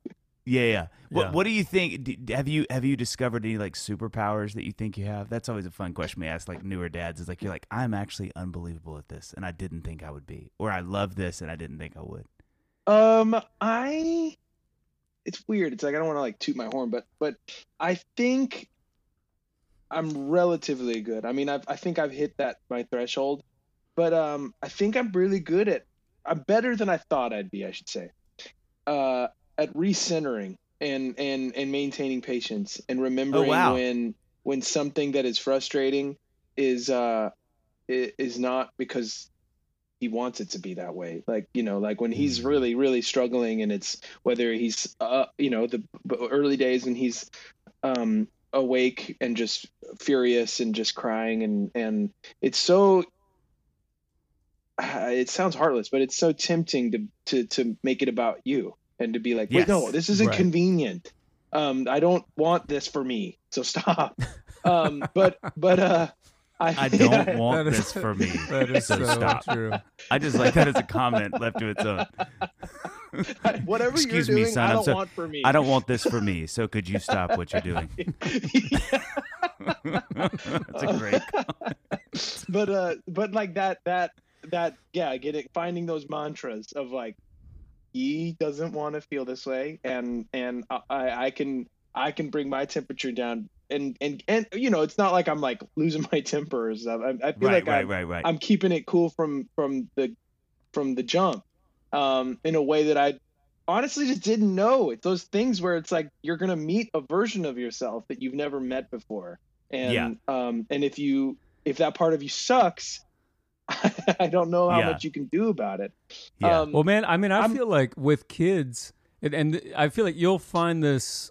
Yeah, yeah. What Yeah. What do you think? do- Have you have you discovered any like superpowers that you think you have? That's always a fun question we ask like newer dads. Is like you're like I'm actually unbelievable at this, and I didn't think I would be, or I love this, and I didn't think I would. um i it's weird it's like i don't want to like toot my horn but but i think i'm relatively good i mean I've, i think i've hit that my threshold but um i think i'm really good at i'm better than i thought i'd be i should say uh at recentering and and and maintaining patience and remembering wow. when when something that is frustrating is uh is not because he wants it to be that way like you know like when he's Mhm. really really struggling and it's whether he's uh you know the early days when he's um awake and just furious and just crying and and it's so it sounds heartless but it's so tempting to to to make it about you and to be like wait Yes. no this isn't Right. convenient um i don't want this for me so stop um but but uh i, I don't want That is- this for me. That is so so stop. true. I just like that as a comment left to its own. whatever Excuse you're me, doing son, i I'm don't so- want for me I don't want this for me. So could you stop what you're doing? That's a great. but uh but like that that that yeah getting finding those mantras of like he doesn't want to feel this way and and i i can i can bring my temperature down and and and you know it's not like i'm like losing my temper or stuff i, I feel Right, like right, I'm, right, right. I'm keeping it cool from from the from the jump um in a way that i honestly just didn't know it's those things where it's like you're gonna meet a version of yourself that you've never met before and Yeah. um and if you if that part of you sucks i don't know how Yeah. much you can do about it Yeah. um Well, man, I mean, I I'm- feel like with kids, and, and I feel like you'll find this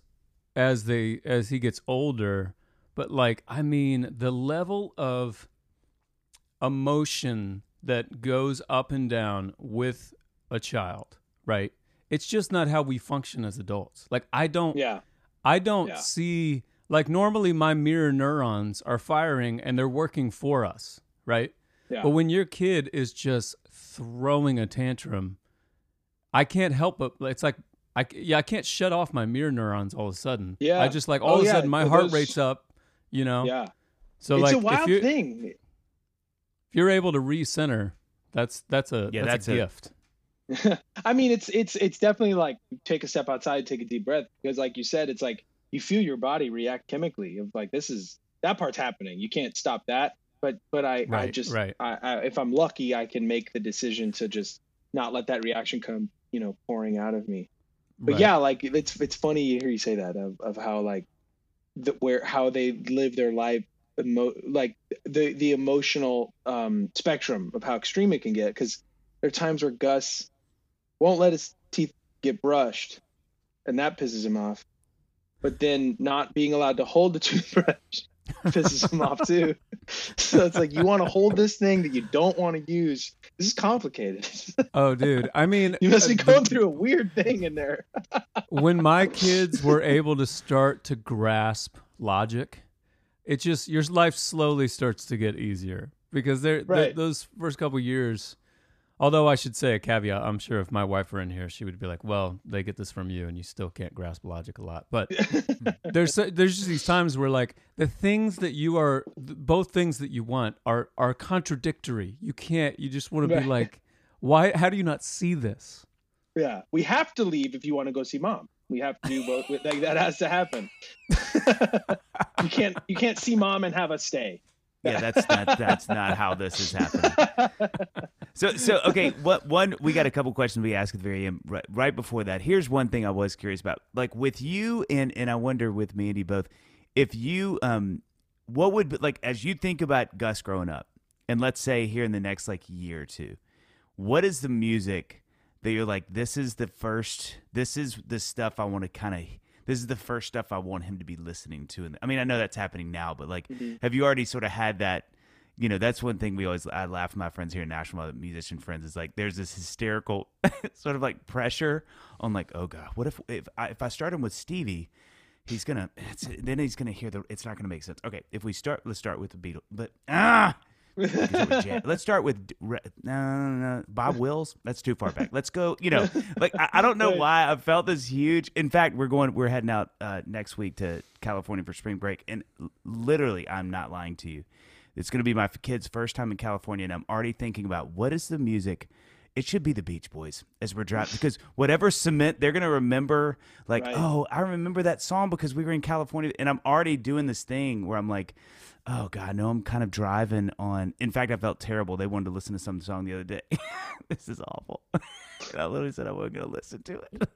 as they as he gets older. But like, I mean, the level of emotion that goes up and down with a child, right? It's just not how we function as adults. Like, I don't, yeah I don't Yeah. see like normally my mirror neurons are firing and they're working for us, right? Yeah But when your kid is just throwing a tantrum, I can't help but it's like I yeah I can't shut off my mirror neurons all of a sudden. Yeah. I just like Oh, all of a yeah, sudden my those- heart rate's up. You know. yeah So it's like a wild if you thing if you're able to recenter, that's that's a Yeah, that's, that's a a- gift. I mean, it's it's it's definitely like take a step outside, take a deep breath, because like you said, it's like you feel your body react chemically of like this is that part's happening. You can't stop that. But but I Right, I just right. I, I if I'm lucky, I can make the decision to just not let that reaction come you know pouring out of me. But Right. yeah, like it's it's funny to hear you say that of of how like the, where how they live their life emo- like the the emotional um spectrum of how extreme it can get because there are times where Gus won't let his teeth get brushed and that pisses him off but then not being allowed to hold the toothbrush pisses him off too so it's like you want to hold this thing that you don't want to use this is complicated Oh, dude. I mean, you must be uh, going through a weird thing in there when my kids were able to start to grasp logic, it just your life slowly starts to get easier because they're, th- Right. those first couple years. Although I should say a caveat, I'm sure if my wife were in here, she would be like, "Well, they get this from you, and you still can't grasp logic a lot." But there's so- there's just these times where like the things that you are, both things that you want are are contradictory. You can't. You just want to be like, why? How do you not see this? Yeah, we have to leave if you want to go see mom. We have to do both. Like, that has to happen. you can't you can't see mom and have us stay. Yeah, that's that's that's not how this is happening. So so okay, what one we got a couple questions we asked at the very end right, right before that. Here's one thing I was curious about. Like with you and and I wonder with Mandy both, if you um what would be- like as you think about Gus growing up, and let's say here in the next like year or two, what is the music that you're like, this is the first this is the stuff I want to kind of this is the first stuff I want him to be listening to. And I mean, I know that's happening now, but like, have you already sort of had that? You know, that's one thing we always I laugh with my friends here in Nashville, my musician friends, is like there's this hysterical sort of like pressure on like, oh god, what if if I, if I start him with Stevie, he's gonna it's, then he's gonna hear the it's not gonna make sense. Okay, if we start, let's start with the Beatles, but ah. Because it was jazz. Let's start with no, no, no, Bob Wills. That's too far back. Let's go. You know, like I, I don't know Right. why I felt this huge. In fact, we're going. We're heading out uh, next week to California for spring break, and literally, I'm not lying to you. It's going to be my kids' first time in California, and I'm already thinking about what is the music. It should be the Beach Boys as we're driving because whatever cement they're going to remember, like, Right. oh, I remember that song because we were in California, and I'm already doing this thing where I'm like, oh god, no, I'm kind of driving on. In fact, I felt terrible. They wanted to listen to some song the other day. this is awful. And I literally said I wasn't going to listen to it.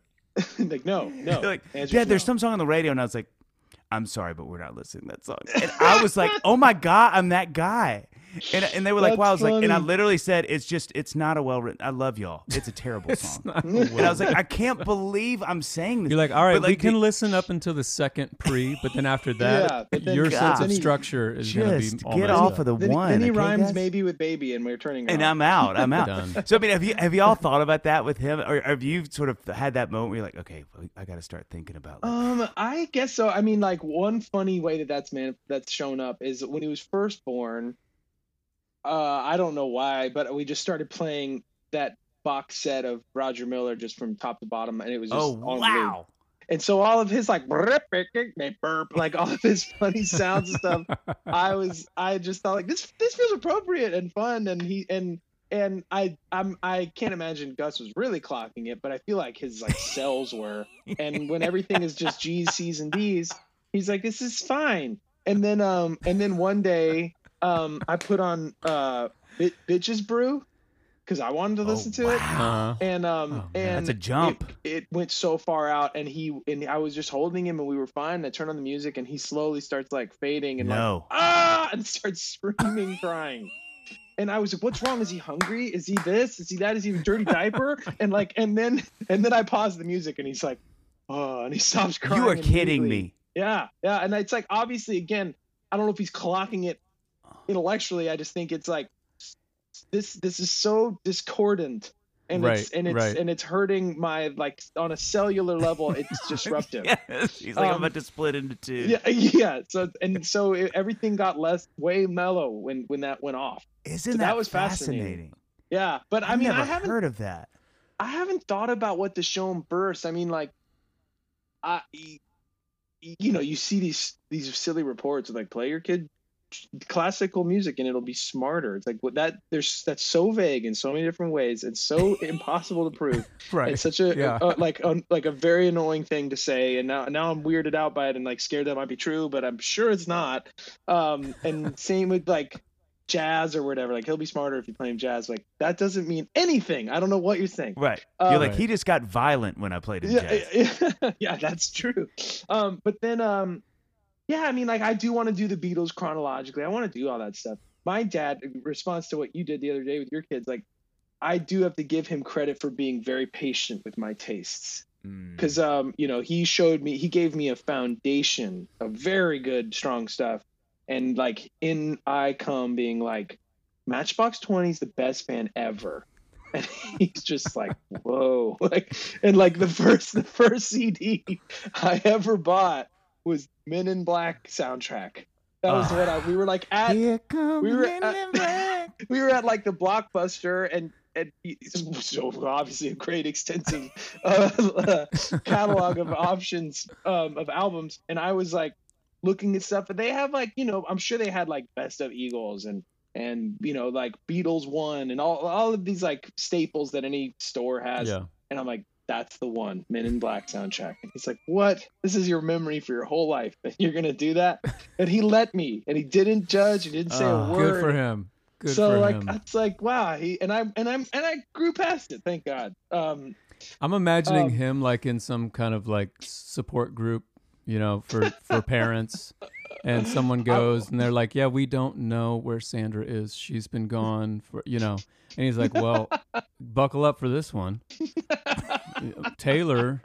like no, no. Like, Answer's Dad, there's no. some song on the radio, and I was like, I'm sorry, but we're not listening to that song. And I was like, oh my god, I'm that guy. And, and they were like, That's wow. I was like, and I literally said, it's just, it's not a well written. I love y'all. It's a terrible song. Not and I was like, I can't believe I'm saying this. You're like, all right, like, we can the- listen up until the second pre, but then after that, Yeah, then- your God. sense of structure is going to be Just all get off up. of the Then, one. then he okay, rhymes guys? maybe with baby, and we're turning. it and off. I'm out. I'm out. So I mean, have you have you all thought about that with him, or have you sort of had that moment where you're like, okay, I got to start thinking about. Like, Um, I guess so. I mean, like one funny way that that's man that's shown up is when he was first born. Uh, I don't know why, but we just started playing that box set of Roger Miller just from top to bottom, and it was just oh on loop. wow! And so all of his like burp, burp, like all of his funny sounds and stuff. I was, I just thought like this, this feels appropriate and fun, and he and and I, I'm, I can't imagine Gus was really clocking it, but I feel like his like cells were. And when everything is just G's, C's, and D's, he's like, this is fine. And then, um, and then one day, um, I put on uh, Bit- Bitches Brew because I wanted to listen to it and um Oh, man, and that's a jump. It, it went so far out, and he and I was just holding him, and we were fine. And I turned on the music, and he slowly starts like fading and like ah, and starts screaming, crying. And I was like, "What's wrong? Is he hungry? Is he this? Is he that? Is he a dirty diaper?" And like, and then and then I paused the music, and he's like, "Oh," and he stops crying. You are kidding me. Yeah, yeah, and it's like obviously again, I don't know if he's clocking it intellectually. I just think it's like this. This is so discordant, and it's and it's right. and it's hurting my like on a cellular level. It's disruptive. Yes. He's like, I'm Um, about to split into two. Yeah, yeah. So and so it, everything got less way mellow when when that went off. Isn't So that, that was fascinating? fascinating. Yeah, but I I've mean, never I haven't heard of that. I haven't thought about what the show first. I mean, like, i you know, you see these these silly reports of like play your kid classical music and it'll be smarter. It's like what that there's that's so vague in so many different ways. It's so impossible to prove. Right. It's such a, Yeah. a- like a, like a very annoying thing to say, and now now I'm weirded out by it and like scared that might be true, but I'm sure it's not. Um, and same with like jazz or whatever. Like he'll be smarter if you play him jazz. Like that doesn't mean anything. I don't know what you're saying. Right. Uh, You're like, he just got violent when I played him Yeah, jazz. yeah, yeah, that's true. Um, but then, um, yeah, I mean, like, I do want to do the Beatles chronologically. I want to do all that stuff. My dad, in response to what you did the other day with your kids, like, I do have to give him credit for being very patient with my tastes Mm. because, um, you know, he showed me, he gave me a foundation of very good, strong stuff, and like, in I come being like, Matchbox Twenty is the best band ever. And he's just like, whoa. Like and like the first the first CD I ever bought was Men in Black soundtrack. That was Ah. what I we were like at Here come we were Men at- in Black. we were at like the blockbuster and and so obviously a great extensive uh, catalog of options um, of albums and i was like looking at stuff and they have like you know i'm sure they had like best of eagles and and you know like beatles one and all all of these like staples that any store has Yeah. and i'm like that's the one men in black soundtrack and he's like what this is your memory for your whole life and you're gonna do that and he let me and he didn't judge he didn't say Oh, a good word Good for him. Good so for like him. it's like wow he and i and i'm and i grew past it thank god um I'm imagining Um, him like in some kind of like support group, you know, for for parents. And someone goes and they're like, "Yeah, we don't know where Sandra is. She's been gone for, you know." And he's like, "Well, buckle up for this one." Taylor,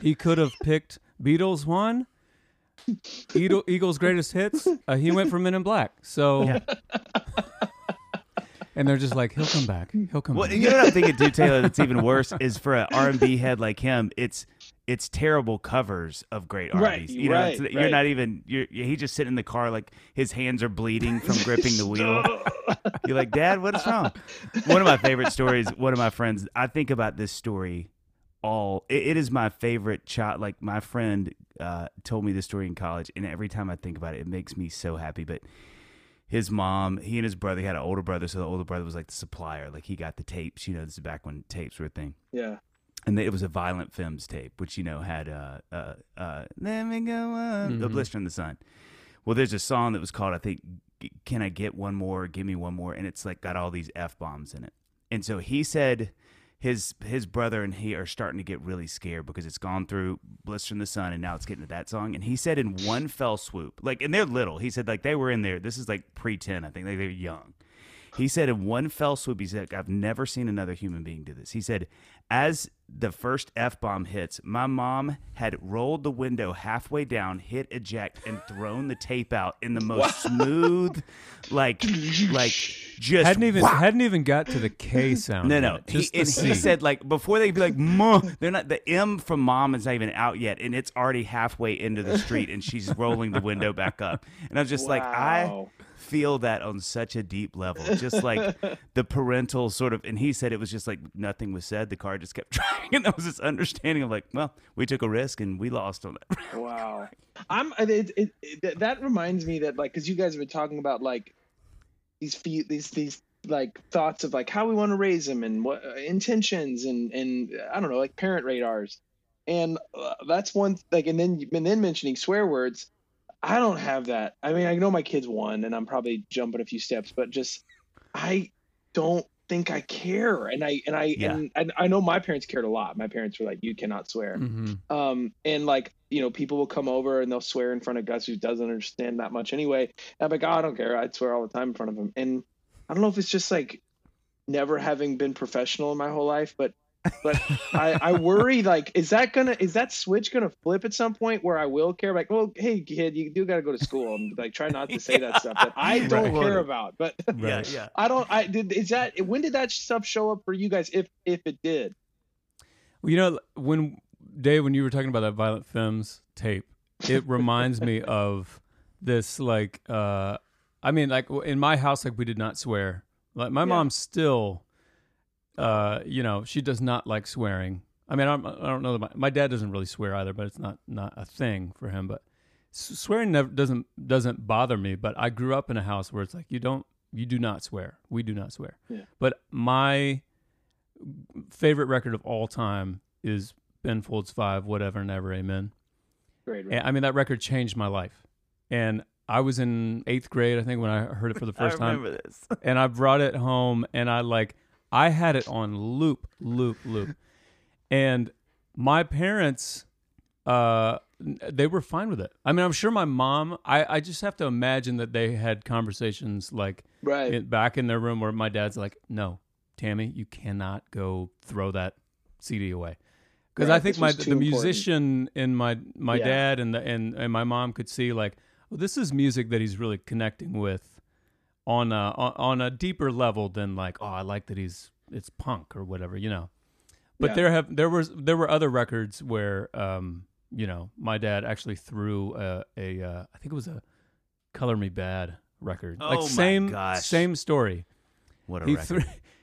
he could have picked Beatles one, Eagle, Eagles greatest hits. Uh, he went for Men in Black. So, Yeah. and they're just like, "He'll come back. He'll come Well, back." you know what I'm thinking too, Taylor. That's even worse is for an R&B head like him. It's it's terrible covers of great Right, You know, right, you're right. not even. You're he just sitting in the car like his hands are bleeding from gripping the wheel. You're like, Dad, what is wrong? One of my favorite stories. One of my friends. I think about this story all. It, it is my favorite child. Like my friend uh, told me this story in college, and every time I think about it, it makes me so happy. But his mom, he and his brother he had an older brother, so the older brother was like the supplier. Like he got the tapes. You know, this is back when tapes were a thing. yeah And it was a Violent Femmes tape, which you know had uh uh uh Let Me Go On, The Mhm. Blister in the Sun. Well, there's a song that was called I think Can I Get One More? Give Me One More, and it's like got all these f bombs in it. And so he said his his brother and he are starting to get really scared because it's gone through Blister in the Sun and now it's getting to that song. And he said in one fell swoop, like and they're little. He said like they were in there. This is like pre ten, I think. Like they're young. He said in one fell swoop, he said, I've never seen another human being do this. He said, as the first F bomb hits, my mom had rolled the window halfway down, hit eject, and thrown the tape out in the most smooth, like, like just hadn't even whack. hadn't even got to the K sound. No, yet, no. He, Just the and C. he said like before they'd be like, "Mom," they're not. The M from mom is not even out yet, and it's already halfway into the street, and she's rolling the window back up. And I was just like, I Wow. Feel that on such a deep level, just like the parental sort of. And he said it was just like nothing was said. The car just kept driving, and that was this understanding of like, well, we took a risk and we lost on that. wow i'm it, it, it, that reminds me that like because you guys have been talking about like these fe- these these like thoughts of like how we want to raise them and what uh, intentions and and i don't know like parent radars and uh, that's one like and then and then mentioning swear words i don't have that. I mean i know my kids won and i'm probably jumping a few steps but just i don't think i care. And i and i Yeah. and, and i know my parents cared a lot. My parents were like you cannot swear. Mhm. um and like you know people will come over and they'll swear in front of gus who doesn't understand that much anyway. And i'm like oh, i don't care. I'd swear all the time in front of him. And i don't know if it's just like never having been professional in my whole life but but I, I worry like is that gonna is that switch gonna flip at some point where I will care like well hey kid you do got to go to school and like try not to say that stuff that I don't Right. care about but Yeah, yeah. I don't I did is that when did that stuff show up for you guys if if it did Well, you know, when Dave, when you were talking about that Violent Femmes tape, it reminds me of this. Like, uh, I mean, like in my house, like we did not swear. Like my Yeah. mom still, uh, you know, she does not like swearing. I mean, I don't, I don't know. That my, my dad doesn't really swear either, but it's not not a thing for him. But swearing never doesn't doesn't bother me, but I grew up in a house where it's like you don't you do not swear. We do not swear. Yeah. But my favorite record of all time is Ben Folds Five, Whatever and Ever Amen. Great. And, I mean, that record changed my life. And I was in eighth grade, I think, when I heard it for the first I time. remember this. And I brought it home and I like, I had it on loop, loop, loop. And my parents, uh, they were fine with it. I mean, I'm sure my mom, I, I just have to imagine that they had conversations like right. in, back in their room where my dad's like, no, Tammy, you cannot go throw that CD away. Because Right, I think my the important. musician in my my Yeah. dad and the and, and my mom could see like, well, this is music that he's really connecting with on a on, a deeper level than like, oh, I like that he's it's punk or whatever, you know. But Yeah. there have there was there were other records where um you know my dad actually threw a, a uh, I think it was a Color Me Badd record. Oh like same gosh. same story. What a He record. threw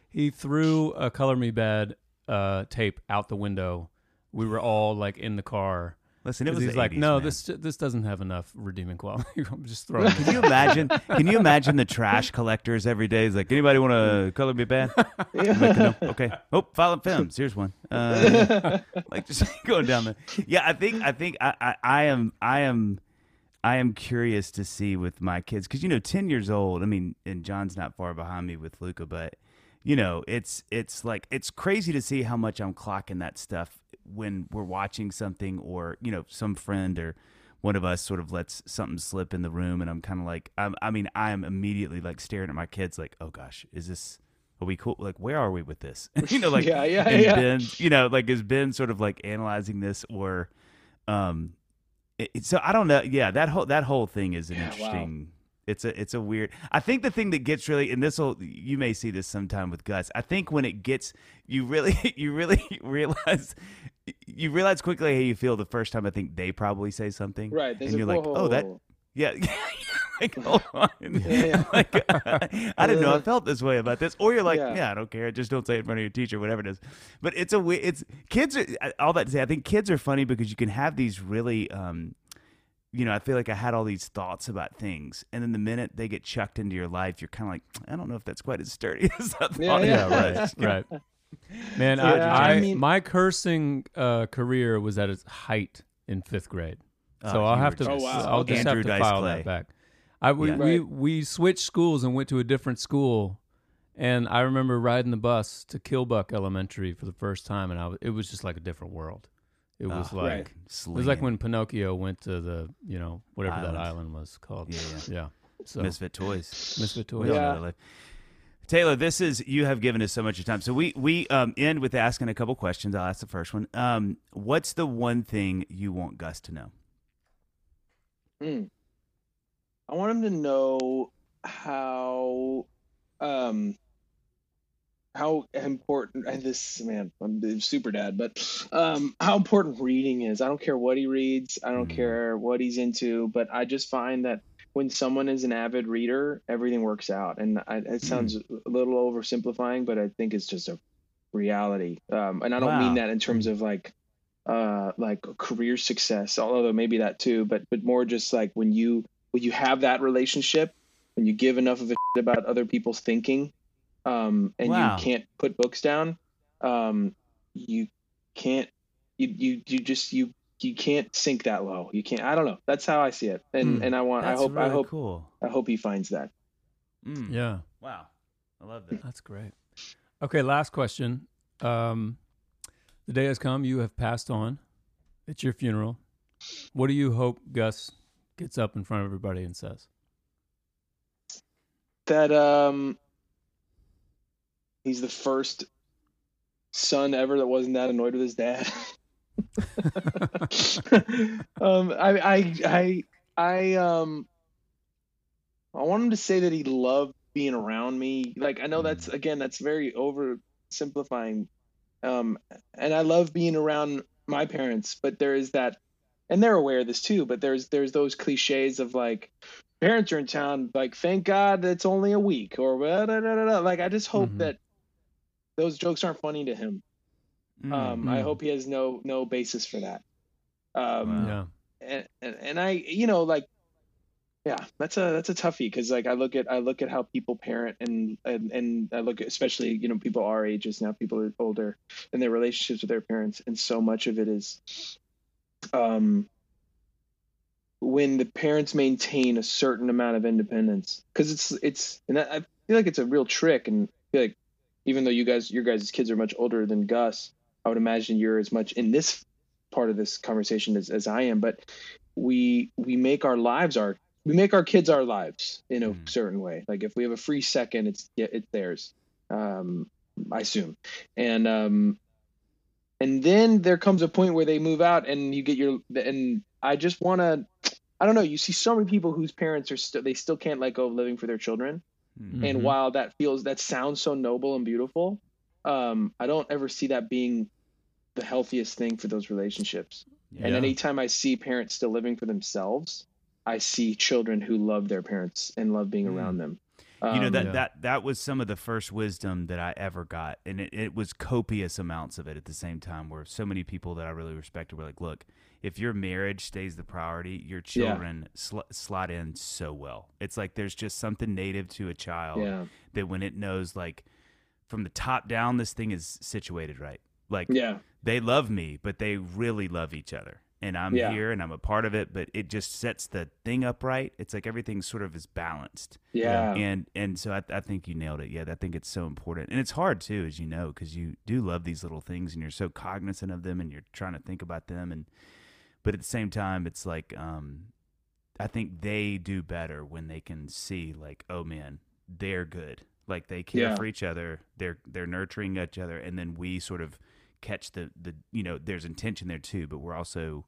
he threw a Color Me Badd uh, tape out the window. We were all like in the car. Listen, it was he's like, 80s, no, man. this this doesn't have enough redeeming quality. I'm just throwing. it." Can you imagine? Can you imagine the trash collectors every day? Is like, anybody want to Color Me Badd? I'm like, no. Okay. Oh, Violent Femmes. Here's one. Uh, like just going down there. Yeah, I think I think I, I, I am I am I am curious to see with my kids because you know, ten years old. I mean, and John's not far behind me with Luca, but you know, it's it's like it's crazy to see how much I'm clocking that stuff when we're watching something or you know some friend or one of us sort of lets something slip in the room and I'm kind of like I'm, I mean I am immediately like staring at my kids like oh gosh is this are we cool like where are we with this you know like yeah, yeah, yeah. Ben, you know, like is Ben sort of like analyzing this or, um, it, so I don't know. Yeah, that whole that whole thing is an Yeah, wow. It's a it's a weird. I think the thing that gets really and this will you may see this sometime with Gus. I think when it gets you really you really realize you realize quickly how you feel the first time. I think they probably say something, Right. And you're like, oh that yeah. like, hold on. Yeah. like, I didn't know I felt this way about this. Or you're like, Yeah. yeah, I don't care. Just don't say it in front of your teacher, whatever it is. But it's a, it's kids are, all that to say, I think kids are funny because you can have these really, um, you know, I feel like I had all these thoughts about things. And then the minute they get chucked into your life, you're kind of like, I don't know if that's quite as sturdy as I thought. Yeah, it yeah. was." right, right. Man, Yeah, I, I I, mean- my cursing uh, career was at its height in fifth grade. Oh, So I'll have were to. Oh, wow. I'll just Andrew have to Dice file Clay. that back. I we, Yeah. we we switched schools and went to a different school, and I remember riding the bus to Kilbuck Elementary for the first time, and I was, it was just like a different world. It was Oh, like Right. it was like when Pinocchio went to the you know whatever that Island. island was called. Yeah, yeah. So Misfit Toys. Misfit We Toys. Yeah. know that life. Taylor, this is you have given us so much of time. So we we um, end with asking a couple questions. I'll ask the first one. Um, what's the one thing you want Gus to know? Hmm. I want him to know how um how important and this man I'm super dad but um how important reading is. I don't care what he reads. I don't Mhm. care what he's into but i just find that when someone is an avid reader everything works out. And I, it sounds a little oversimplifying but i think it's just a reality. Um and i don't mean that in terms of like uh like career success although maybe that too but but more just like when you when you have that relationship when you give enough of a about other people's thinking um and Wow. you can't put books down um you can't you you you just you you can't sink that low you can't i don't know that's how i see it and Hmm. and i want i That's hope i hope cool. i hope he finds that Mm. Yeah. Wow, I love that. That's great. Okay, last question. Um, the day has come. You have passed on. It's your funeral. What do you hope Gus gets up in front of everybody and says? that um he's the first son ever that wasn't that annoyed with his dad. Um I, I i i um i want him to say that he loved being around me. Like i know that's again that's very oversimplifying. Um and i love being around my parents but there is that and they're aware of this too but there's there's those cliches of like parents are in town like thank god it's only a week or blah, blah, blah, like i just hope Mhm. that those jokes aren't funny to him Mm. um i Mm. hope he has no no basis for that um Wow. yeah. and, and, and I, you know, like, yeah, that's a that's a toughie because like I look at I look at how people parent and and and I look at especially you know people our ages now people are older and their relationships with their parents and so much of it is, um, when the parents maintain a certain amount of independence because it's it's and I feel like it's a real trick and I feel like even though you guys your guys' kids are much older than Gus, I would imagine you're as much in this part of this conversation as, as I am, but we we make our lives our we make our kids our lives in a mm. certain way. Like if we have a free second, it's it's theirs. Um, I assume, and um, and then there comes a point where they move out, and you get your and I just want to. I don't know. You see so many people whose parents are still they still can't let go of living for their children, mm-hmm. and while that feels that sounds so noble and beautiful, um, I don't ever see that being the healthiest thing for those relationships. Yeah. And anytime I see parents still living for themselves, I see children who love their parents and love being mm. around them. Um, you know that yeah. that that was some of the first wisdom that I ever got, and it, it was copious amounts of it at the same time. Where so many people that I really respected were like, "Look, if your marriage stays the priority, your children yeah. sl- slot in so well. It's like there's just something native to a child yeah. that when it knows like from the top down, this thing is situated right. Like, yeah, they love me, but they really love each other and I'm yeah. here and I'm a part of it, but it just sets the thing up right. It's like everything sort of is balanced. Yeah. And and so I, I think you nailed it. Yeah, I think it's so important, and it's hard too, as you know, because you do love these little things and you're so cognizant of them and you're trying to think about them, and but at the same time, it's like um, I think they do better when they can see like, oh man, they're good. Like they care yeah. for each other. They're they're nurturing each other, and then we sort of catch the the you know there's intention there too but we're also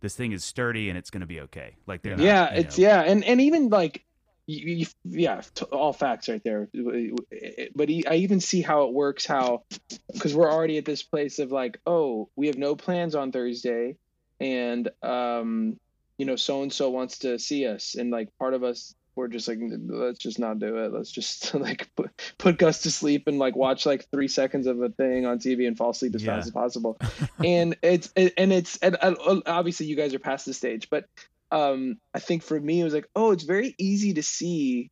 this thing is sturdy and it's going to be okay like they're yeah not, it's know. yeah and and even like you, you, yeah all facts right there but i even see how it works how because we're already at this place of like oh we have no plans on thursday and um you know so and so wants to see us and like part of us we're just like let's just not do it. Let's just like put, put gus to sleep and like watch like three seconds of a thing on tv and fall asleep as yeah. fast as possible. And it's it, and it's and obviously you guys are past the stage but um i think for me it was like oh it's very easy to see.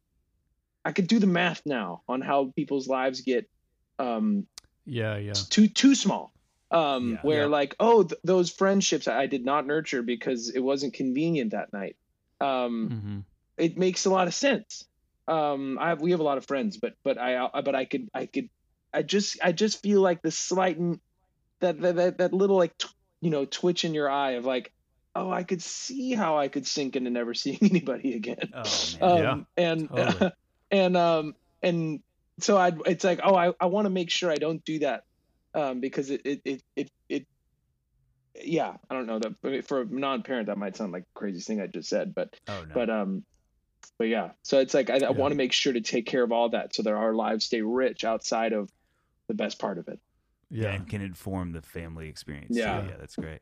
I could do the math now on how people's lives get um yeah yeah. too too small. Um yeah, where yeah. like oh th- those friendships i did not nurture because it wasn't convenient that night. Um mm-hmm it makes a lot of sense. Um, I have, we have a lot of friends, but but I but I could I could I just I just feel like the slight that that that, that little like t- you know twitch in your eye of like oh I could see how I could sink into never seeing anybody again. Oh, man. Um, yeah, and totally. uh, and um and so I it's like oh I I want to make sure I don't do that um because it it it it, it yeah, I don't know that for a non-parent that might sound like the craziest thing I just said, but oh, no. but um but yeah, so it's like I, yeah. I want to make sure to take care of all that so that our lives stay rich outside of the best part of it. Yeah, and can inform the family experience. Yeah, so, yeah, that's great.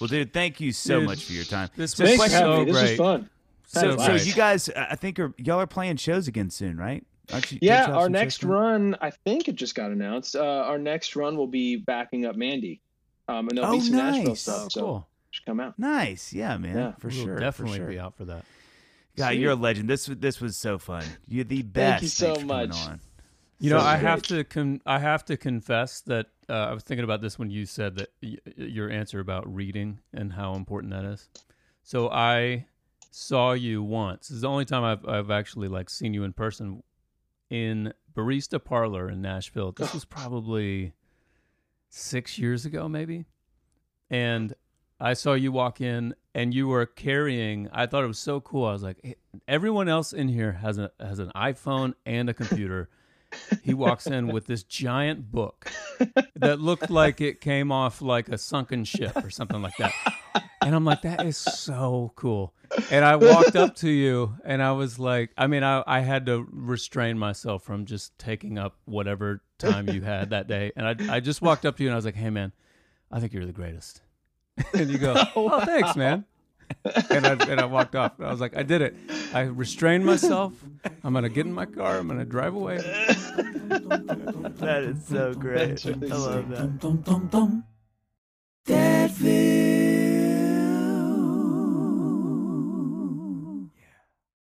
Well, dude, thank you so dude, much for your time. This was so, so great. This was fun. So, so you guys, I think are y'all are playing shows again soon, right? You, yeah, our next run, I think it just got announced. Uh, our next run will be backing up Mandy, um, and there'll oh, be some nice. Nashville stuff. So cool. should come out. Nice, yeah, man, yeah. for we'll sure. Definitely for sure. be out for that. God, you're a legend. This this was so fun. You're the best. Thank you so much. You so know, I have to con- I have to confess that uh, I was thinking about this when you said that y- your answer about reading and how important that is. So I saw you once. This is the only time I've I've actually like seen you in person in Barista Parlor in Nashville. This was probably six years ago, maybe. And I saw you walk in and you were carrying. I thought it was so cool. I was like, hey, everyone else in here has a has an iPhone and a computer. he walks in with this giant book that looked like it came off like a sunken ship or something like that. And I'm like, that is so cool. And I walked up to you and I was like, I mean, I, I had to restrain myself from just taking up whatever time you had that day. And I, I just walked up to you and I was like, hey, man, I think you're the greatest. and you go, oh, oh wow. thanks, man. and I and I walked off. I was like, I did it. I restrained myself. I'm gonna get in my car. I'm gonna drive away. that is so great. I love that.